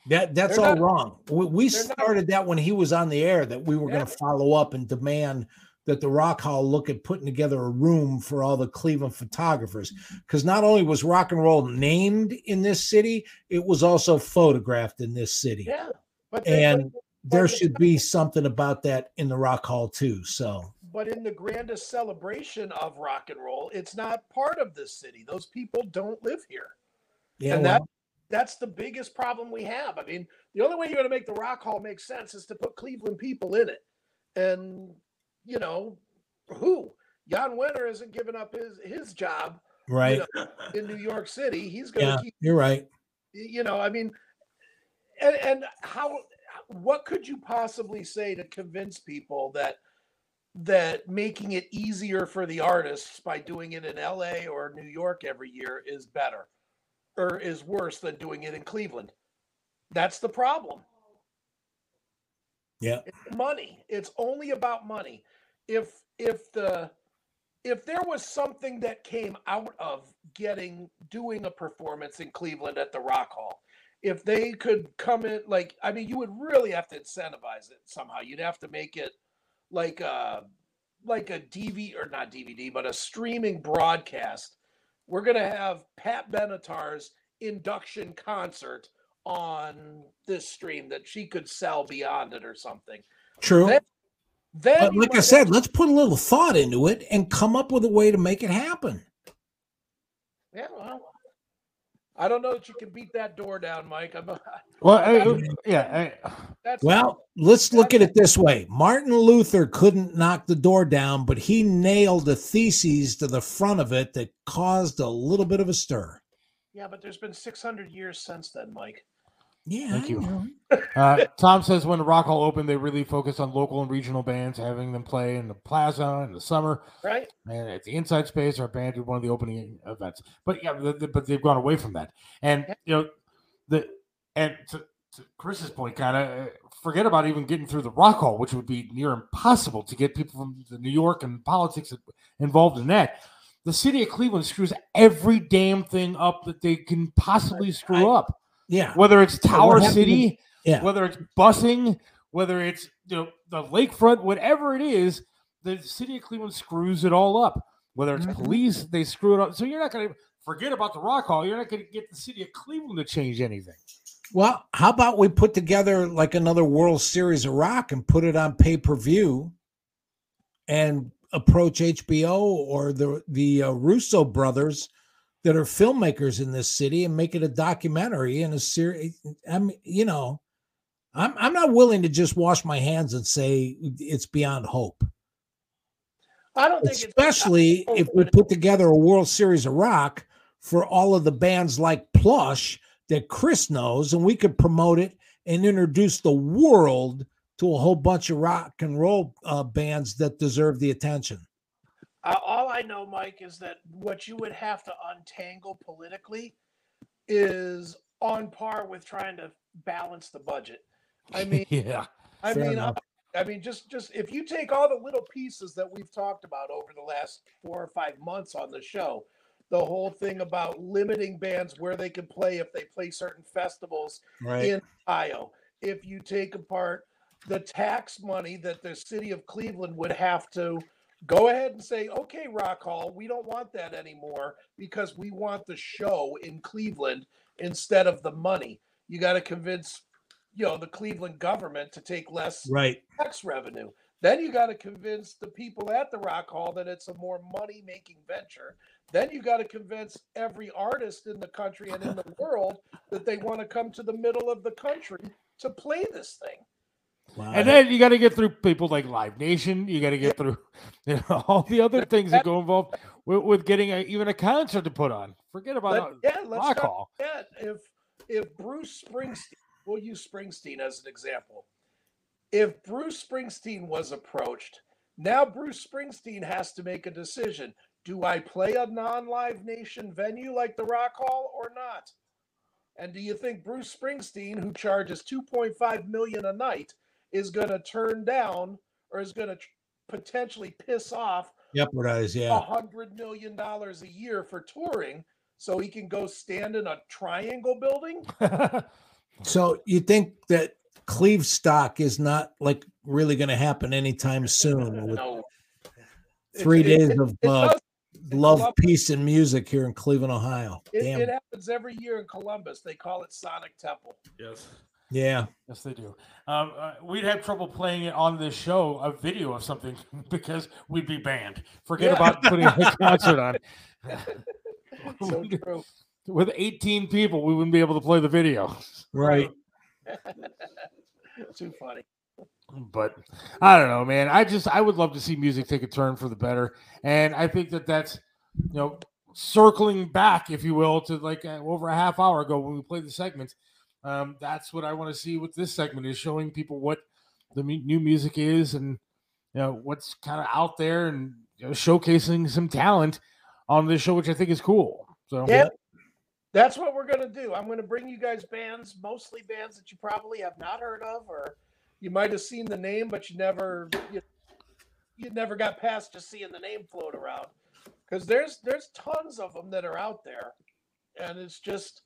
That that's They're all not- wrong. We, we they're not- started that when he was on the air that we were going to follow up and demand that the Rock Hall look at putting together a room for all the Cleveland photographers because not only was rock and roll named in this city, it was also photographed in this city. Yeah, but they- And but, there should be something about that in the Rock Hall too. So but in the grandest celebration of rock and roll, it's not part of this city. Those people don't live here, yeah, and well, that that's the biggest problem we have. I mean, the only way you're going to make the Rock Hall make sense is to put Cleveland people in it, and you know who Jan Wenner isn't giving up his his job right. in New York City. He's going to Yeah, keep you're right. you know i mean and and how what could you possibly say to convince people that that making it easier for the artists by doing it in LA or New York every year is better or is worse than doing it in Cleveland that's the problem Yeah. it's money it's only about money if if the if there was something that came out of getting doing a performance in Cleveland at the Rock Hall, if they could come in like I mean you would really have to incentivize it somehow. You'd have to make it Uh, like a like a DV or not DVD, but a streaming broadcast. We're gonna have Pat Benatar's induction concert on this stream that she could sell beyond it or something. True. Then- like I said, let's put a little thought into it and come up with a way to make it happen. Yeah, well, I don't know that you can beat that door down, Mike. I'm, Well, I, yeah, I, that's Well, let's look at it this way. Martin Luther couldn't knock the door down, but he nailed a thesis to the front of it that caused a little bit of a stir. yeah, but there's been 600 years since then, Mike. Yeah. Thank I you. know. Uh, Tom says when the Rock Hall opened, they really focused on local and regional bands, having them play in the plaza in the summer. Right? And at the inside space, our band did one of the opening events. But yeah, the, the- but they've gone away from that. And you know, the and to, to Chris's point, kind of forget about even getting through the Rock Hall, which would be near impossible to get people from the New York and politics involved in that. The city of Cleveland screws every damn thing up that they can possibly screw I- up Yeah. whether it's Tower happened City, Yeah. whether it's busing, whether it's you know the lakefront, whatever it is, the city of Cleveland screws it all up. Whether it's Mhm. police, they screw it up. So you're not going to forget about the Rock Hall. You're not going to get the city of Cleveland to change anything. Well, how about we put together like another World Series of Rock and put it on pay per view, and approach HBO or the the uh, Russo brothers that are filmmakers in this city and make it a documentary and a series. I'm, you know, I'm I'm not willing to just wash my hands and say it's beyond hope. I don't think Especially if we put together a World Series of Rock for all of the bands like Plush that Chris knows, and we could promote it and introduce the world to a whole bunch of rock and roll uh, bands that deserve the attention. Uh, all I know, Mike, is that what you would have to untangle politically is on par with trying to balance the budget. I mean, yeah. I mean. I, I mean, just just if you take all the little pieces that we've talked about over the last four or five months on the show, the whole thing about limiting bands where they can play if they play certain festivals Right. in Ohio. If you take apart the tax money that the city of Cleveland would have to go ahead and say, okay, Rock Hall, we don't want that anymore because we want the show in Cleveland instead of the money. You got to convince, you know, the Cleveland government to take less Right. tax revenue. Then you got to convince the people at the Rock Hall that it's a more money making venture. Then you got to convince every artist in the country and in the world that they want to come to the middle of the country to play this thing. Wow. And then you got to get through people like Live Nation. You got to get through you know, all the other things that go involved with, with getting a, even a concert to put on. Forget about Let, yeah, let's Hall. forget if if Bruce Springsteen, we'll use Springsteen as an example. If Bruce Springsteen was approached, now Bruce Springsteen has to make a decision. Do I play a non-live nation venue like the Rock Hall or not? And do you think Bruce Springsteen, who charges 2.5 million a night, is going to turn down or is going to potentially piss off Jeopardize, a yeah. hundred million dollars a year for touring so he can go stand in a triangle building So you think that Cleve stock is not like really going to happen anytime soon with no three It- it- days it- of it uh, does- love, Columbus- peace, and music here in Cleveland, Ohio. it, Damn. it happens every year in columbus they call it sonic temple Yes. Yeah. Yes, they do. Um, uh, we'd have trouble playing it on this show, a video of something, because we'd be banned. Forget Yeah. about putting a concert on. so true With 18 people, we wouldn't be able to play the video. Right. too funny But I don't know, man. I just I would love to see music take a turn for the better, and I think that that's you know circling back, if you will, to like uh, over a half hour ago when we played the segment. Um, that's what I want to see with this segment is showing people what the new music is and you know what's kind of out there and you know, showcasing some talent on this show, which I think is cool. So. Yeah that's what we're going to do. I'm going to bring you guys bands mostly bands that you probably have not heard of or you might have seen the name but you never you, you never got past just seeing the name float around. Because there's there's tons of them that are out there and it's just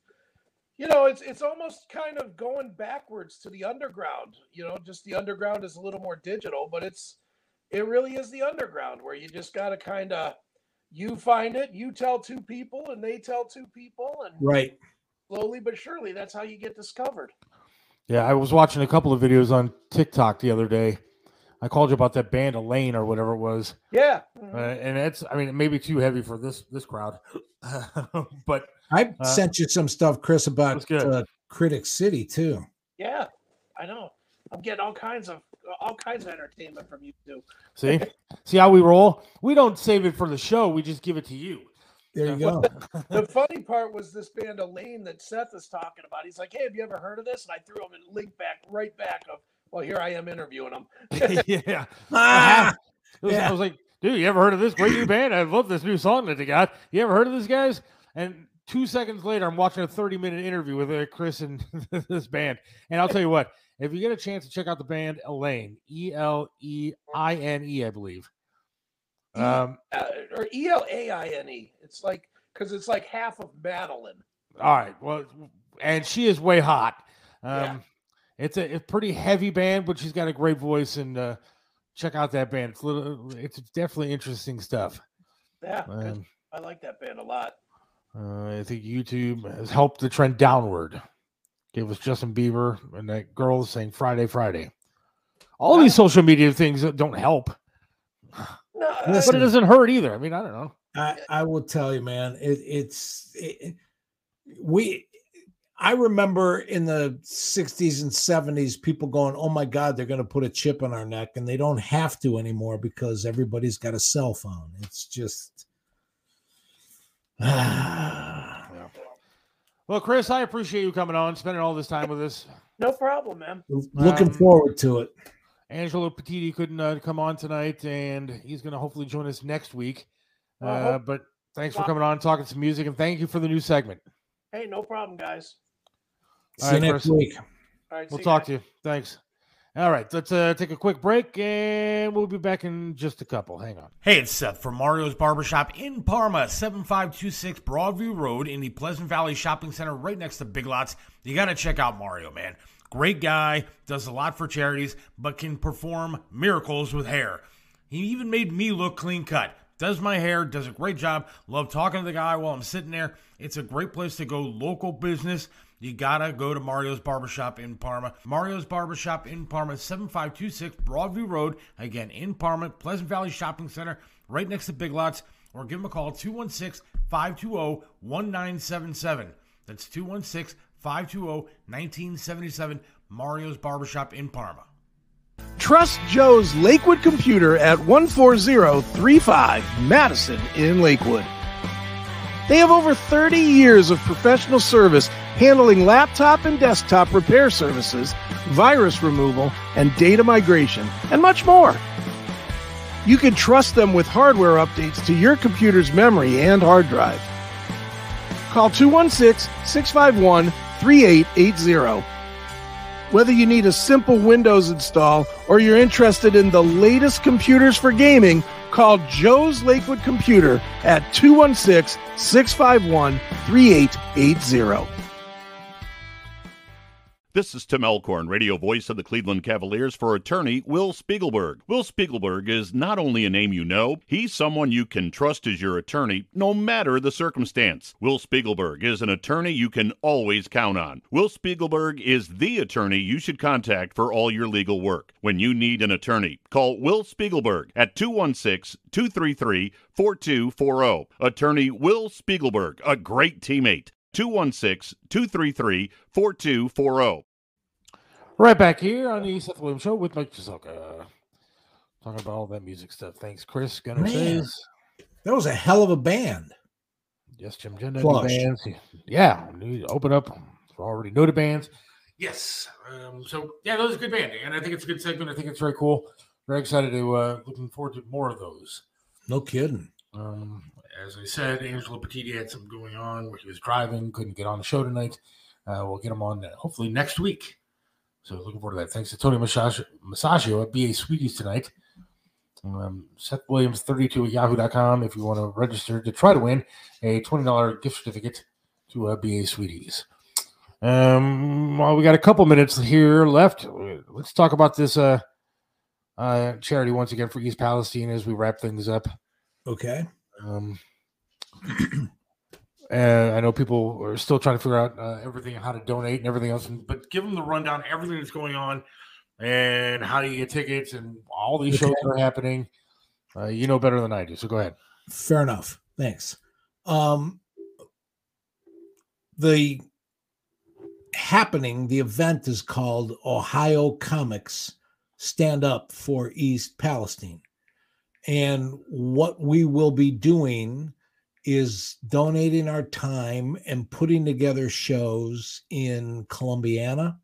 you know it's it's almost kind of going backwards to the underground you know just the underground is a little more digital but it's it really is the underground where you just got to kind of you find it you tell two people and they tell two people and Right. slowly but surely that's how you get discovered Yeah, I was watching a couple of videos on TikTok the other day. I called you about that band Eleine or whatever it was, yeah uh, and it's I mean it may be too heavy for this this crowd, but I Uh, sent you some stuff, Chris, about uh, Critic City too. yeah i know i'm getting all kinds of all kinds of entertainment from you too see see how we roll. We don't save it for the show; we just give it to you. There you go. the funny part was this band Eleine that Seth is talking about. He's like, "Hey, have you ever heard of this?" And I threw him a link back, right back of, "Well, here I am interviewing him." yeah, Ah, was- Yeah. I was like, dude, you ever heard of this great new band? I love this new song that they got. You ever heard of this, guys? And two seconds later, I'm watching a 30 minute interview with uh, Chris and this band. And I'll tell you what, if you get a chance to check out the band Eleine, E L E I N E, I believe. Um, uh, or E L A I N E. It's like because it's like half of Madeline. all right. Well, and she is way hot. Um, Yeah. It's a, a pretty heavy band, but she's got a great voice and uh, check out that band. It's, little, it's definitely interesting stuff. Yeah. Um, I like that band a lot. Uh, I think YouTube has helped the trend downward. Gave us Justin Bieber and that girl saying Friday, Friday. All these social media things don't help, No, but it doesn't hurt either. I mean, I don't know. I, I will tell you, man, it, it's it, we. I remember in the 60s and 70s, people going, Oh my God, they're going to put a chip on our neck. And they don't have to anymore because everybody's got a cell phone. It's just. Well, Chris, I appreciate you coming on, spending all this time with us. no problem, man. Looking Um, forward to it. Angelo Petiti couldn't uh, come on tonight, and he's going to hopefully join us next week. I Uh, but thanks for coming on, talking some music, and thank you for the new segment. Hey, no problem, guys. All See you next Chris. week. All right, We'll talk guys. to you. Thanks. All right, let's uh, take a quick break, and we'll be back in just a couple. Hang on. Hey, it's Seth from Mario's Barbershop in Parma, 7526 Broadview Road in the Pleasant Valley Shopping Center right next to Big Lots. You got to check out Mario, man. Great guy, does a lot for charities, but can perform miracles with hair. He even made me look clean cut. Does my hair, does a great job. Love talking to the guy while I'm sitting there. It's a great place to go, local business. You gotta go to Mario's Barbershop in Parma. Mario's Barbershop in Parma, 7526 Broadview Road. Again, in Parma, Pleasant Valley Shopping Center, right next to Big Lots. Or give them a call, 216 520 1977. That's 216 520 1977. Mario's Barbershop in Parma. Trust Joe's Lakewood Computer at 14035 Madison in Lakewood. They have over 30 years of professional service handling laptop and desktop repair services, virus removal, and data migration, and much more. You can trust them with hardware updates to your computer's memory and hard drive. Call 216 651 3880. Whether you need a simple Windows install or you're interested in the latest computers for gaming, call Joe's Lakewood Computer at 216 651 3880. This is Tim Alcorn, radio voice of the Cleveland Cavaliers for attorney Will Spiegelberg. Will Spiegelberg is not only a name you know, he's someone you can trust as your attorney no matter the circumstance. Will Spiegelberg is an attorney you can always count on. Will Spiegelberg is the attorney you should contact for all your legal work. When you need an attorney, call Will Spiegelberg at 216 233 4240. Attorney Will Spiegelberg, a great teammate. 216 233 4240. Right back here on the Seth Williams Show with Mike Chiselka. Talking about all that music stuff. Thanks, Chris. Gunner Man. says, That was a hell of a band. yes, Jim Jenna, new bands. Yeah, new, open up for already noted bands. Yes. Um, so, yeah, those are good band. And I think it's a good segment. I think it's very cool. Very excited to, uh, looking forward to more of those. No kidding. Um, as I said, Angelo Petiti had something going on where he was driving, couldn't get on the show tonight. Uh, we'll get him on uh, hopefully next week. So looking forward to that. Thanks to Tony Musachio, at BA Sweeties tonight. Um, Seth Williams 32 at yahoo.com if you want to register to try to win a $20 gift certificate to uh, BA Sweeties. Um, well, we got a couple minutes here left. Let's talk about this uh, uh, charity once again for East Palestine as we wrap things up. Okay. Um, and I know people are still trying to figure out uh, everything, how to donate and everything else. But give them the rundown, everything that's going on, and how do you get tickets and all these shows that are happening. Uh, you know better than I do, so go ahead. Fair enough. Thanks. Um, the happening, the event is called Ohio Comics Stand Up for East Palestine. And what we will be doing is donating our time and putting together shows in Columbiana,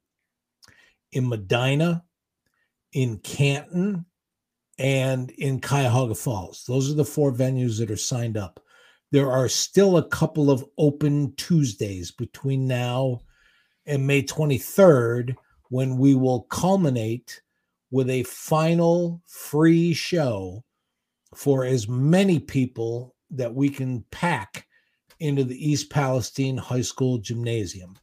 in Medina, in Canton, and in Cuyahoga Falls. Those are the four venues that are signed up. There are still a couple of open Tuesdays between now and May 23rd when we will culminate with a final free show for as many people that we can pack into the East Palestine High School Gymnasium.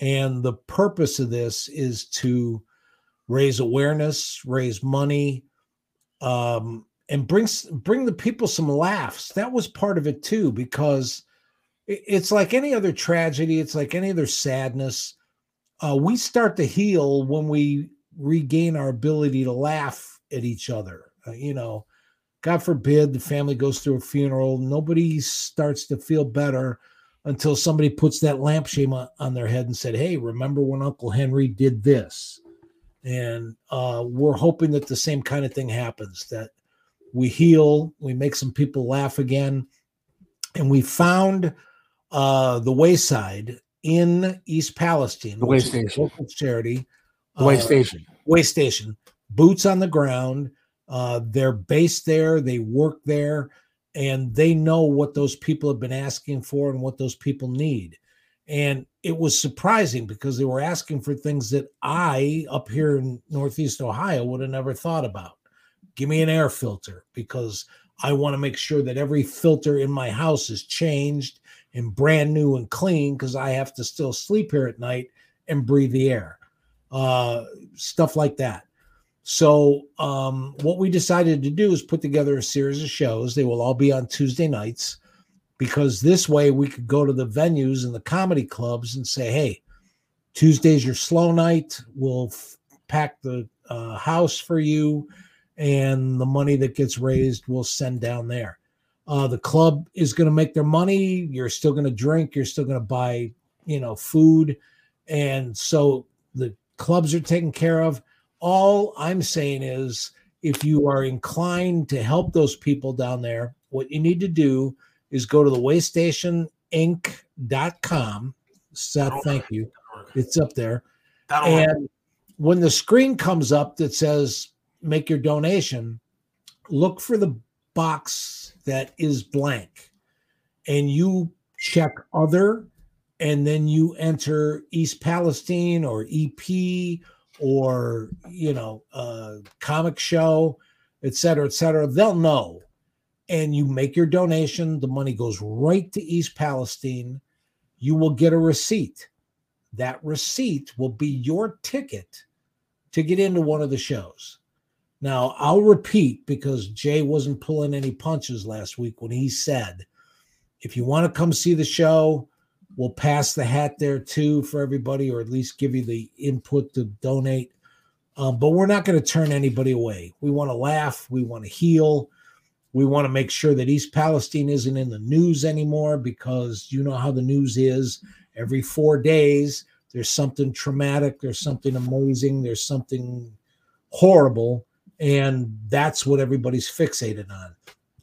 And the purpose of this is to raise awareness, raise money, um, and bring bring the people some laughs. That was part of it too, because it's like any other tragedy. It's like any other sadness. Uh, we start to heal when we regain our ability to laugh at each other. Uh, you know, God forbid the family goes through a funeral. Nobody starts to feel better until somebody puts that lampshade on, on their head and said, Hey, remember when Uncle Henry did this? And uh, we're hoping that the same kind of thing happens that we heal, we make some people laugh again. And we found uh, the Wayside in East Palestine, The a Waystation. local charity. The way uh, station. way station boots on the ground uh they're based there they work there and they know what those people have been asking for and what those people need. And it was surprising because they were asking for things that i up here in northeast ohio would have never thought about. Give me an air filter because i want to make sure that every filter in my house is changed and brand new and clean because i have to still sleep here at night and breathe the air. Uh, stuff like that. So, um, what we decided to do is put together a series of shows. They will all be on Tuesday nights because this way we could go to the venues and the comedy clubs and say, hey, Tuesday's your slow night. We'll f- pack the uh, house for you, and the money that gets raised we'll send down there. Uh, the club is going to make their money. You're still going to drink. You're still going to buy, you know, food, and so the clubs are taken care of. All I'm saying is if you are inclined to help those people down there, what you need to do is go to the waystationinc.com. Seth, thank you. It's up there. And when the screen comes up that says make your donation, look for the box that is blank and you check other and then you enter East Palestine or EP or you know uh comic show et cetera et cetera they'll know. And you make your donation the money goes right to East Palestine. You will get a receipt. That receipt will be your ticket to get into one of the shows. Now I'll repeat because Jay wasn't pulling any punches last week when he said if you want to come see the show We'll pass the hat there too for everybody, or at least give you the input to donate. Um, but we're not going to turn anybody away. We want to laugh. We want to heal. We want to make sure that East Palestine isn't in the news anymore because you know how the news is. Every four days, there's something traumatic, there's something amazing, there's something horrible. And that's what everybody's fixated on.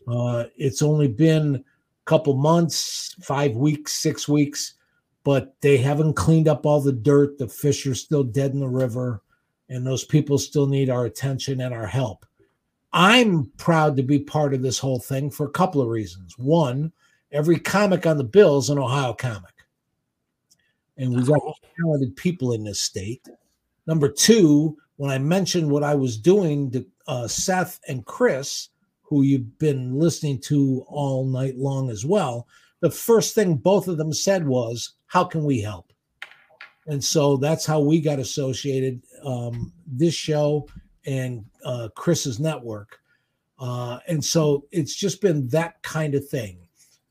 Uh, it's only been couple months, five weeks, six weeks, but they haven't cleaned up all the dirt. The fish are still dead in the river, and those people still need our attention and our help. I'm proud to be part of this whole thing for a couple of reasons. One, every comic on the bill is an Ohio comic, and we've got talented people in this state. Number two, when I mentioned what I was doing to uh, Seth and Chris, who you've been listening to all night long as well, the first thing both of them said was, How can we help? And so that's how we got associated. Um, this show and uh, Chris's network. Uh, and so it's just been that kind of thing.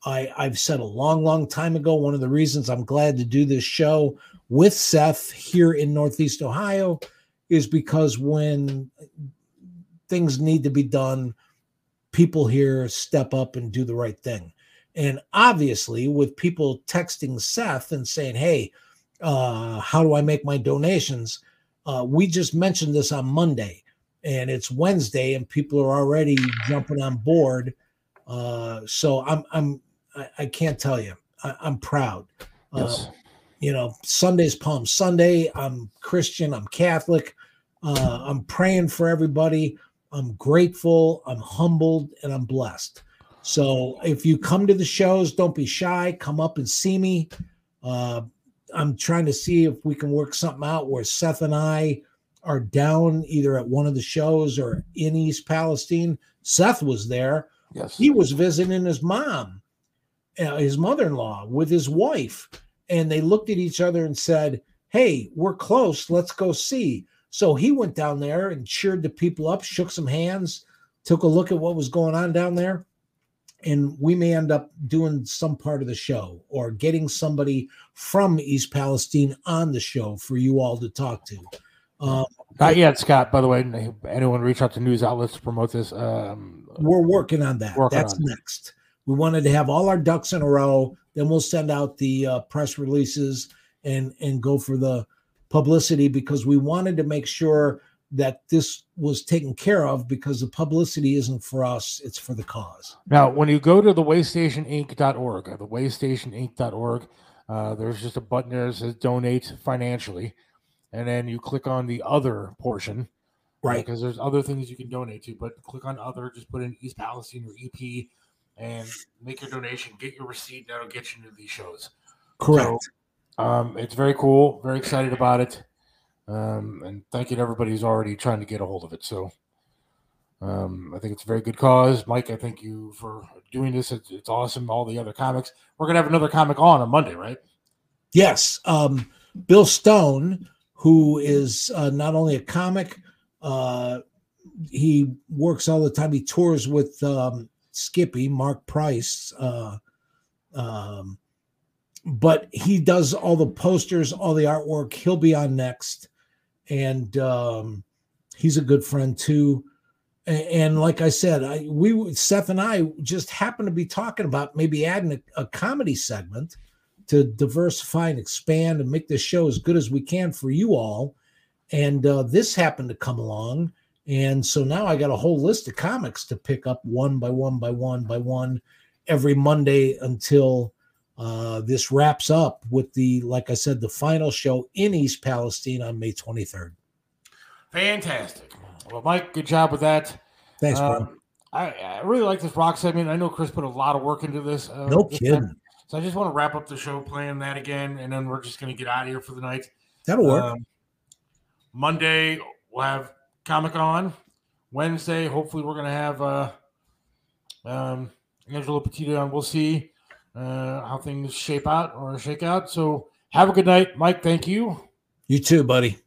I, I've said a long, long time ago, one of the reasons I'm glad to do this show with Seth here in Northeast Ohio is because when things need to be done, people here step up and do the right thing. And obviously, with people texting Seth and saying, Hey, uh, how do I make my donations? Uh, we just mentioned this on Monday and it's Wednesday, and people are already jumping on board. Uh, so I'm, I'm, I, I can't tell you, I, I'm proud. Yes. Uh, you know, Sunday's Palm Sunday. I'm Christian, I'm Catholic. Uh, I'm praying for everybody. I'm grateful, I'm humbled, and I'm blessed. So if you come to the shows, don't be shy. Come up and see me. Uh, I'm trying to see if we can work something out where Seth and I are down either at one of the shows or in East Palestine. Seth was there. Yes. He was visiting his mom, uh, his mother in law, with his wife. And they looked at each other and said, Hey, we're close. Let's go see. So he went down there and cheered the people up, shook some hands, took a look at what was going on down there, and we may end up doing some part of the show or getting somebody from East Palestine on the show for you all to talk to. Um, Not yet, Scott. By the way, anyone reach out to news outlets to promote this? Um, we're working on that. Working That's on next. We wanted to have all our ducks in a row. Then we'll send out the uh, press releases and and go for the publicity because we wanted to make sure that this was taken care of because the publicity isn't for us; it's for the cause. Now, when you go to the waystationinc.org, or the waystationinc.org, uh, there's just a button there that says donate financially. And then you click on the other portion. Right. Because there's other things you can donate to, but click on other, just put in East Palestine or EP and make your donation, get your receipt. That'll get you into these shows. Correct. So, um, it's very cool. Very excited about it. Um, and thank you to everybody who's already trying to get a hold of it. So um, I think it's a very good cause. Mike, I thank you for doing this. It's, it's awesome. All the other comics. We're going to have another comic on on Monday, right? Yes. Um, Bill Stone, who is uh, not only a comic, uh, he works all the time. He tours with um, Skippy, Mark Price. Uh, um, but he does all the posters, all the artwork. He'll be on next. And um, he's a good friend too. And like I said, I we Seth and I just happened to be talking about maybe adding a, a comedy segment to diversify and expand and make this show as good as we can for you all. And uh, this happened to come along. And so now I got a whole list of comics to pick up one by one by one by one every Monday until uh, this wraps up with the, like I said, the final show in East Palestine on May 23rd. Fantastic. Well, Mike, good job with that. Thanks, bro. Um, I, I really like this rock segment. I know Chris put a lot of work into this. Uh, No this kidding. time. So I just want to wrap up the show playing that again, and then we're just going to get out of here for the night. That'll work. Um, Monday we'll have Comic On. Wednesday, hopefully, we're going to have uh, um, Angelo Petito on. We'll see uh, how things shape out or shake out. So have a good night, Mike. Thank you. You too, buddy.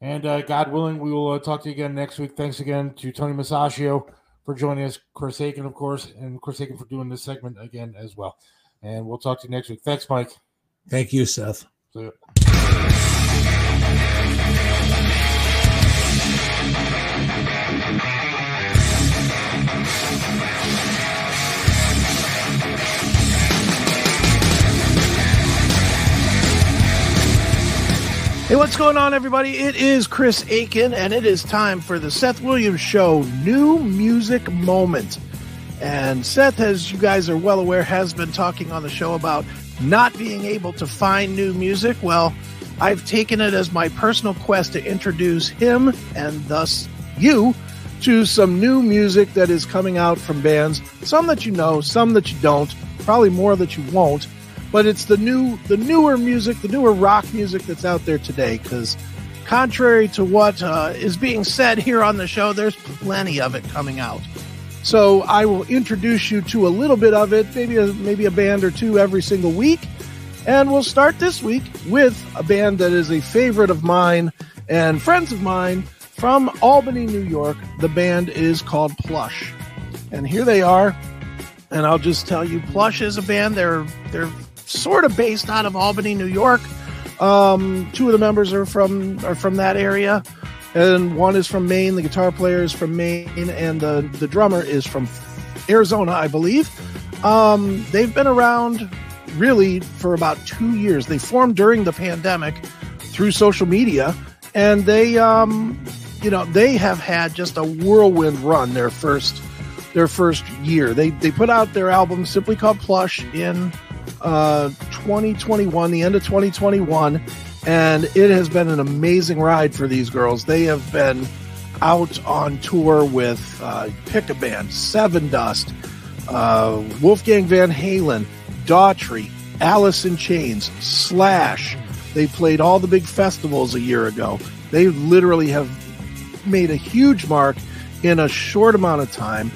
And uh, God willing, we will uh, talk to you again next week. Thanks again to Tony Musachio for joining us, Chris Akin, of course, and Chris Akin for doing this segment again as well. And we'll talk to you next week. Thanks, Mike. Thank you, Seth. Hey, what's going on, everybody? It is Chris Akin, and it is time for the Seth Williams Show New Music Moment. And Seth, as you guys are well aware, has been talking on the show about not being able to find new music. Well, I've taken it as my personal quest to introduce him and thus you to some new music that is coming out from bands. Some that you know, some that you don't, probably more that you won't but it's the new the newer music the newer rock music that's out there today because contrary to what uh, is being said here on the show there's plenty of it coming out. So i will introduce you to a little bit of it maybe a maybe a band or two every single week. And we'll start this week with a band that is a favorite of mine and friends of mine from albany new york. The band is called plush. And here they are. And I'll just tell you, Plush is a band. They're they're sort of based out of Albany, New York. Um, two of the members are from are from that area, and one is from Maine. The guitar player is from Maine, and the the drummer is from Arizona, I believe. Um, they've been around really for about two years. They formed during the pandemic through social media, and they um, you know they have had just a whirlwind run. Their first their first year. They they put out their album simply called Plush in uh 2021, the end of 2021, and it has been an amazing ride for these girls. They have been out on tour with uh, pick a band, Sevendust, uh, Wolfgang Van Halen, Daughtry, Alice in Chains, Slash. They played all the big festivals a year ago. They literally have made a huge mark in a short amount of time.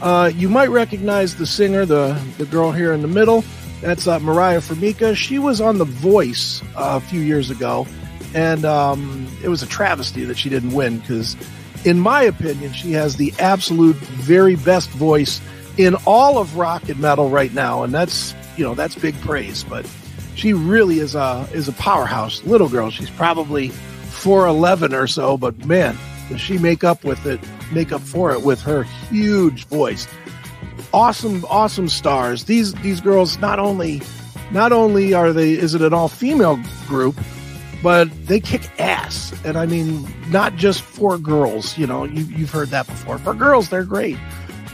Uh, you might recognize the singer, the the girl here in the middle. That's uh, Mariah Formica. She was on The Voice uh, a few years ago, and um, it was a travesty that she didn't win because in my opinion, she has the absolute very best voice in all of rock and metal right now, and that's you know that's big praise. But she really is a is a powerhouse little girl. She's probably four eleven or so, but man, does she make up with it, make up for it with her huge voice. Awesome, awesome stars. These these girls not only not only are they is it an all female group, but they kick ass. And I mean, not just for girls. You know, you, you've heard that before. For girls, they're great.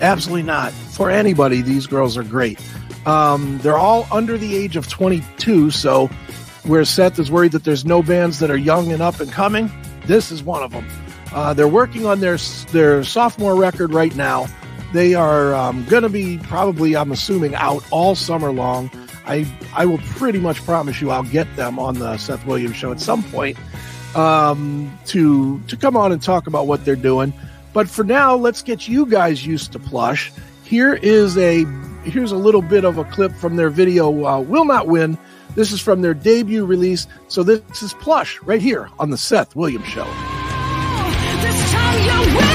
Absolutely not. For anybody, these girls are great. Um, they're all under the age of 22, so where Seth is worried that there's no bands that are young and up and coming, this is one of them. Uh, they're working on their their sophomore record right now. They are um, going to be probably, I'm assuming, out all summer long. I I will pretty much promise you I'll get them on the Seth Williams show at some point um, to to come on and talk about what they're doing. But for now, let's get you guys used to Plush. Here is a here's a little bit of a clip from their video. Uh, Will not win. This is from their debut release. So this is Plush right here on the Seth Williams show. This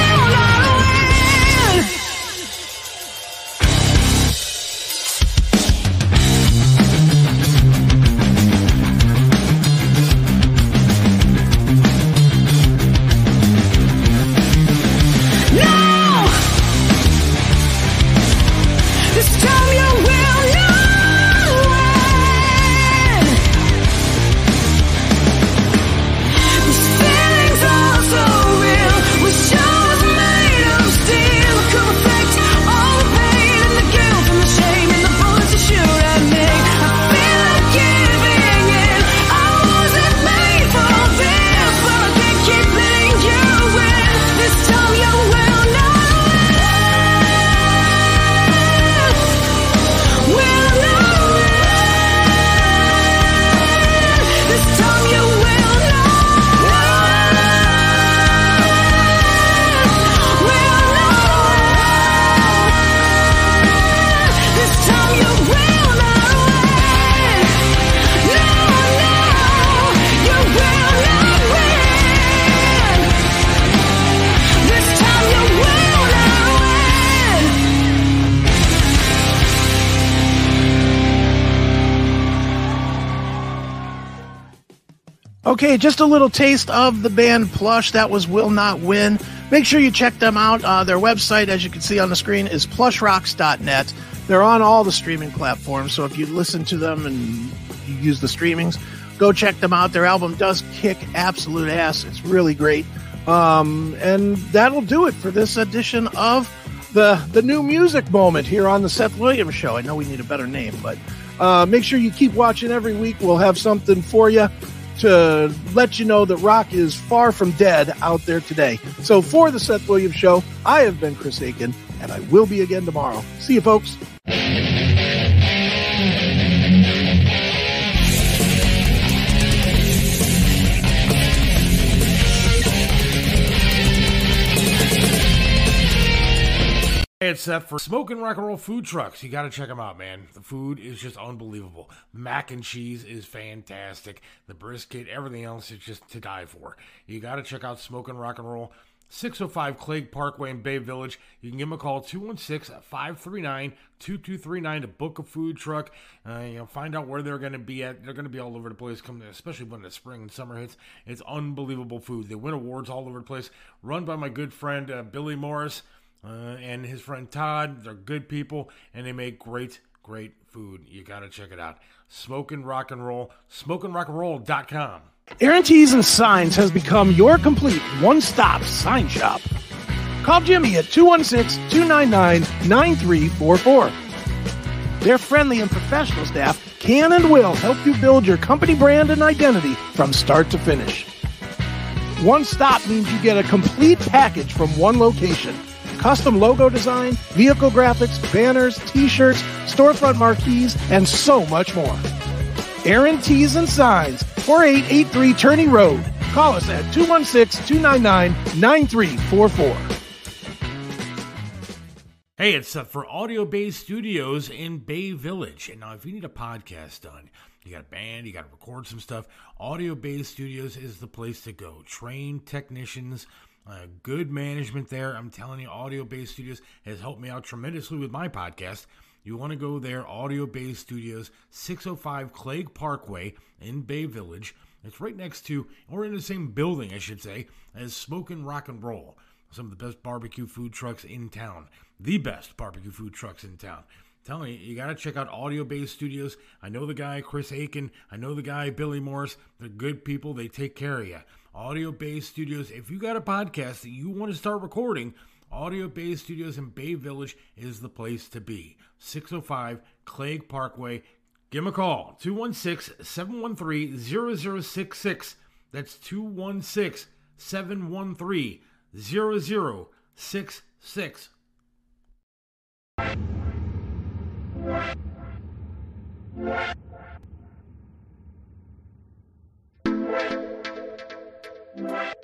Okay, just a little taste of the band Plush. That was Will Not Win. Make sure you check them out. Uh, their website, as you can see on the screen, is plushrocks.net. They're on all the streaming platforms, so if you listen to them and you use the streamings, go check them out. Their album does kick absolute ass. It's really great. Um, and that'll do it for this edition of the the new music moment here on the Seth Williams Show. I know we need a better name, but uh, make sure you keep watching every week. We'll have something for you to let you know that rock is far from dead out there today. So for the Seth Williams Show, I have been Chris Akin, and I will be again tomorrow. See you, folks. It's Seth for Smoking Rock and Roll Food Trucks. You got to check them out, man. The food is just unbelievable. Mac and cheese is fantastic. The brisket, everything else is just to die for. You got to check out Smoking Rock and Roll. 605 Clague Parkway in Bay Village. You can give them a call 216 539 2239 to book a food truck. Uh, you know, find out where they're going to be at. They're going to be all over the place, coming, especially when the spring and summer hits. It's unbelievable food. They win awards all over the place. Run by my good friend uh, Billy Morris uh, and his friend Todd. They're good people and they make great, great food. You got to check it out. Smoking Rock and Roll, smokingrockandroll.com. Aaron Tees and Signs has become your complete one-stop sign shop. Call Jimmy at 216-299-9344. Their friendly and professional staff can and will help you build your company brand and identity from start to finish. One stop means you get a complete package from one location. Custom logo design, vehicle graphics, banners, t-shirts, storefront marquees, and so much more. Aaron Tees and Signs, 4883 Turney Road. Call us at 216-299-9344. Hey, it's uh, for Audio Bay Studios in Bay Village. And now, if you need a podcast done, you got a band, you got to record some stuff, Audio Bay Studios is the place to go. Trained technicians, Uh, good management there. I'm telling you, Audio Base Studios has helped me out tremendously with my podcast. You want to go there, Audio Base Studios, 605 Clegg Parkway in Bay Village. It's right next to, or in the same building, I should say, as Smokin' Rock and Roll. Some of the best barbecue food trucks in town. The best barbecue food trucks in town. telling you, you got to check out Audio Base Studios. I know the guy, Chris Akin. I know the guy, Billy Morris. They're good people. They take care of you. Audio Base Studios. If you got a podcast that you want to start recording, Audio Base Studios in Bay Village is the place to be. 605 Clegg Parkway. Give them a call 216 713 0066. That's 216 713 0066. What? Bye.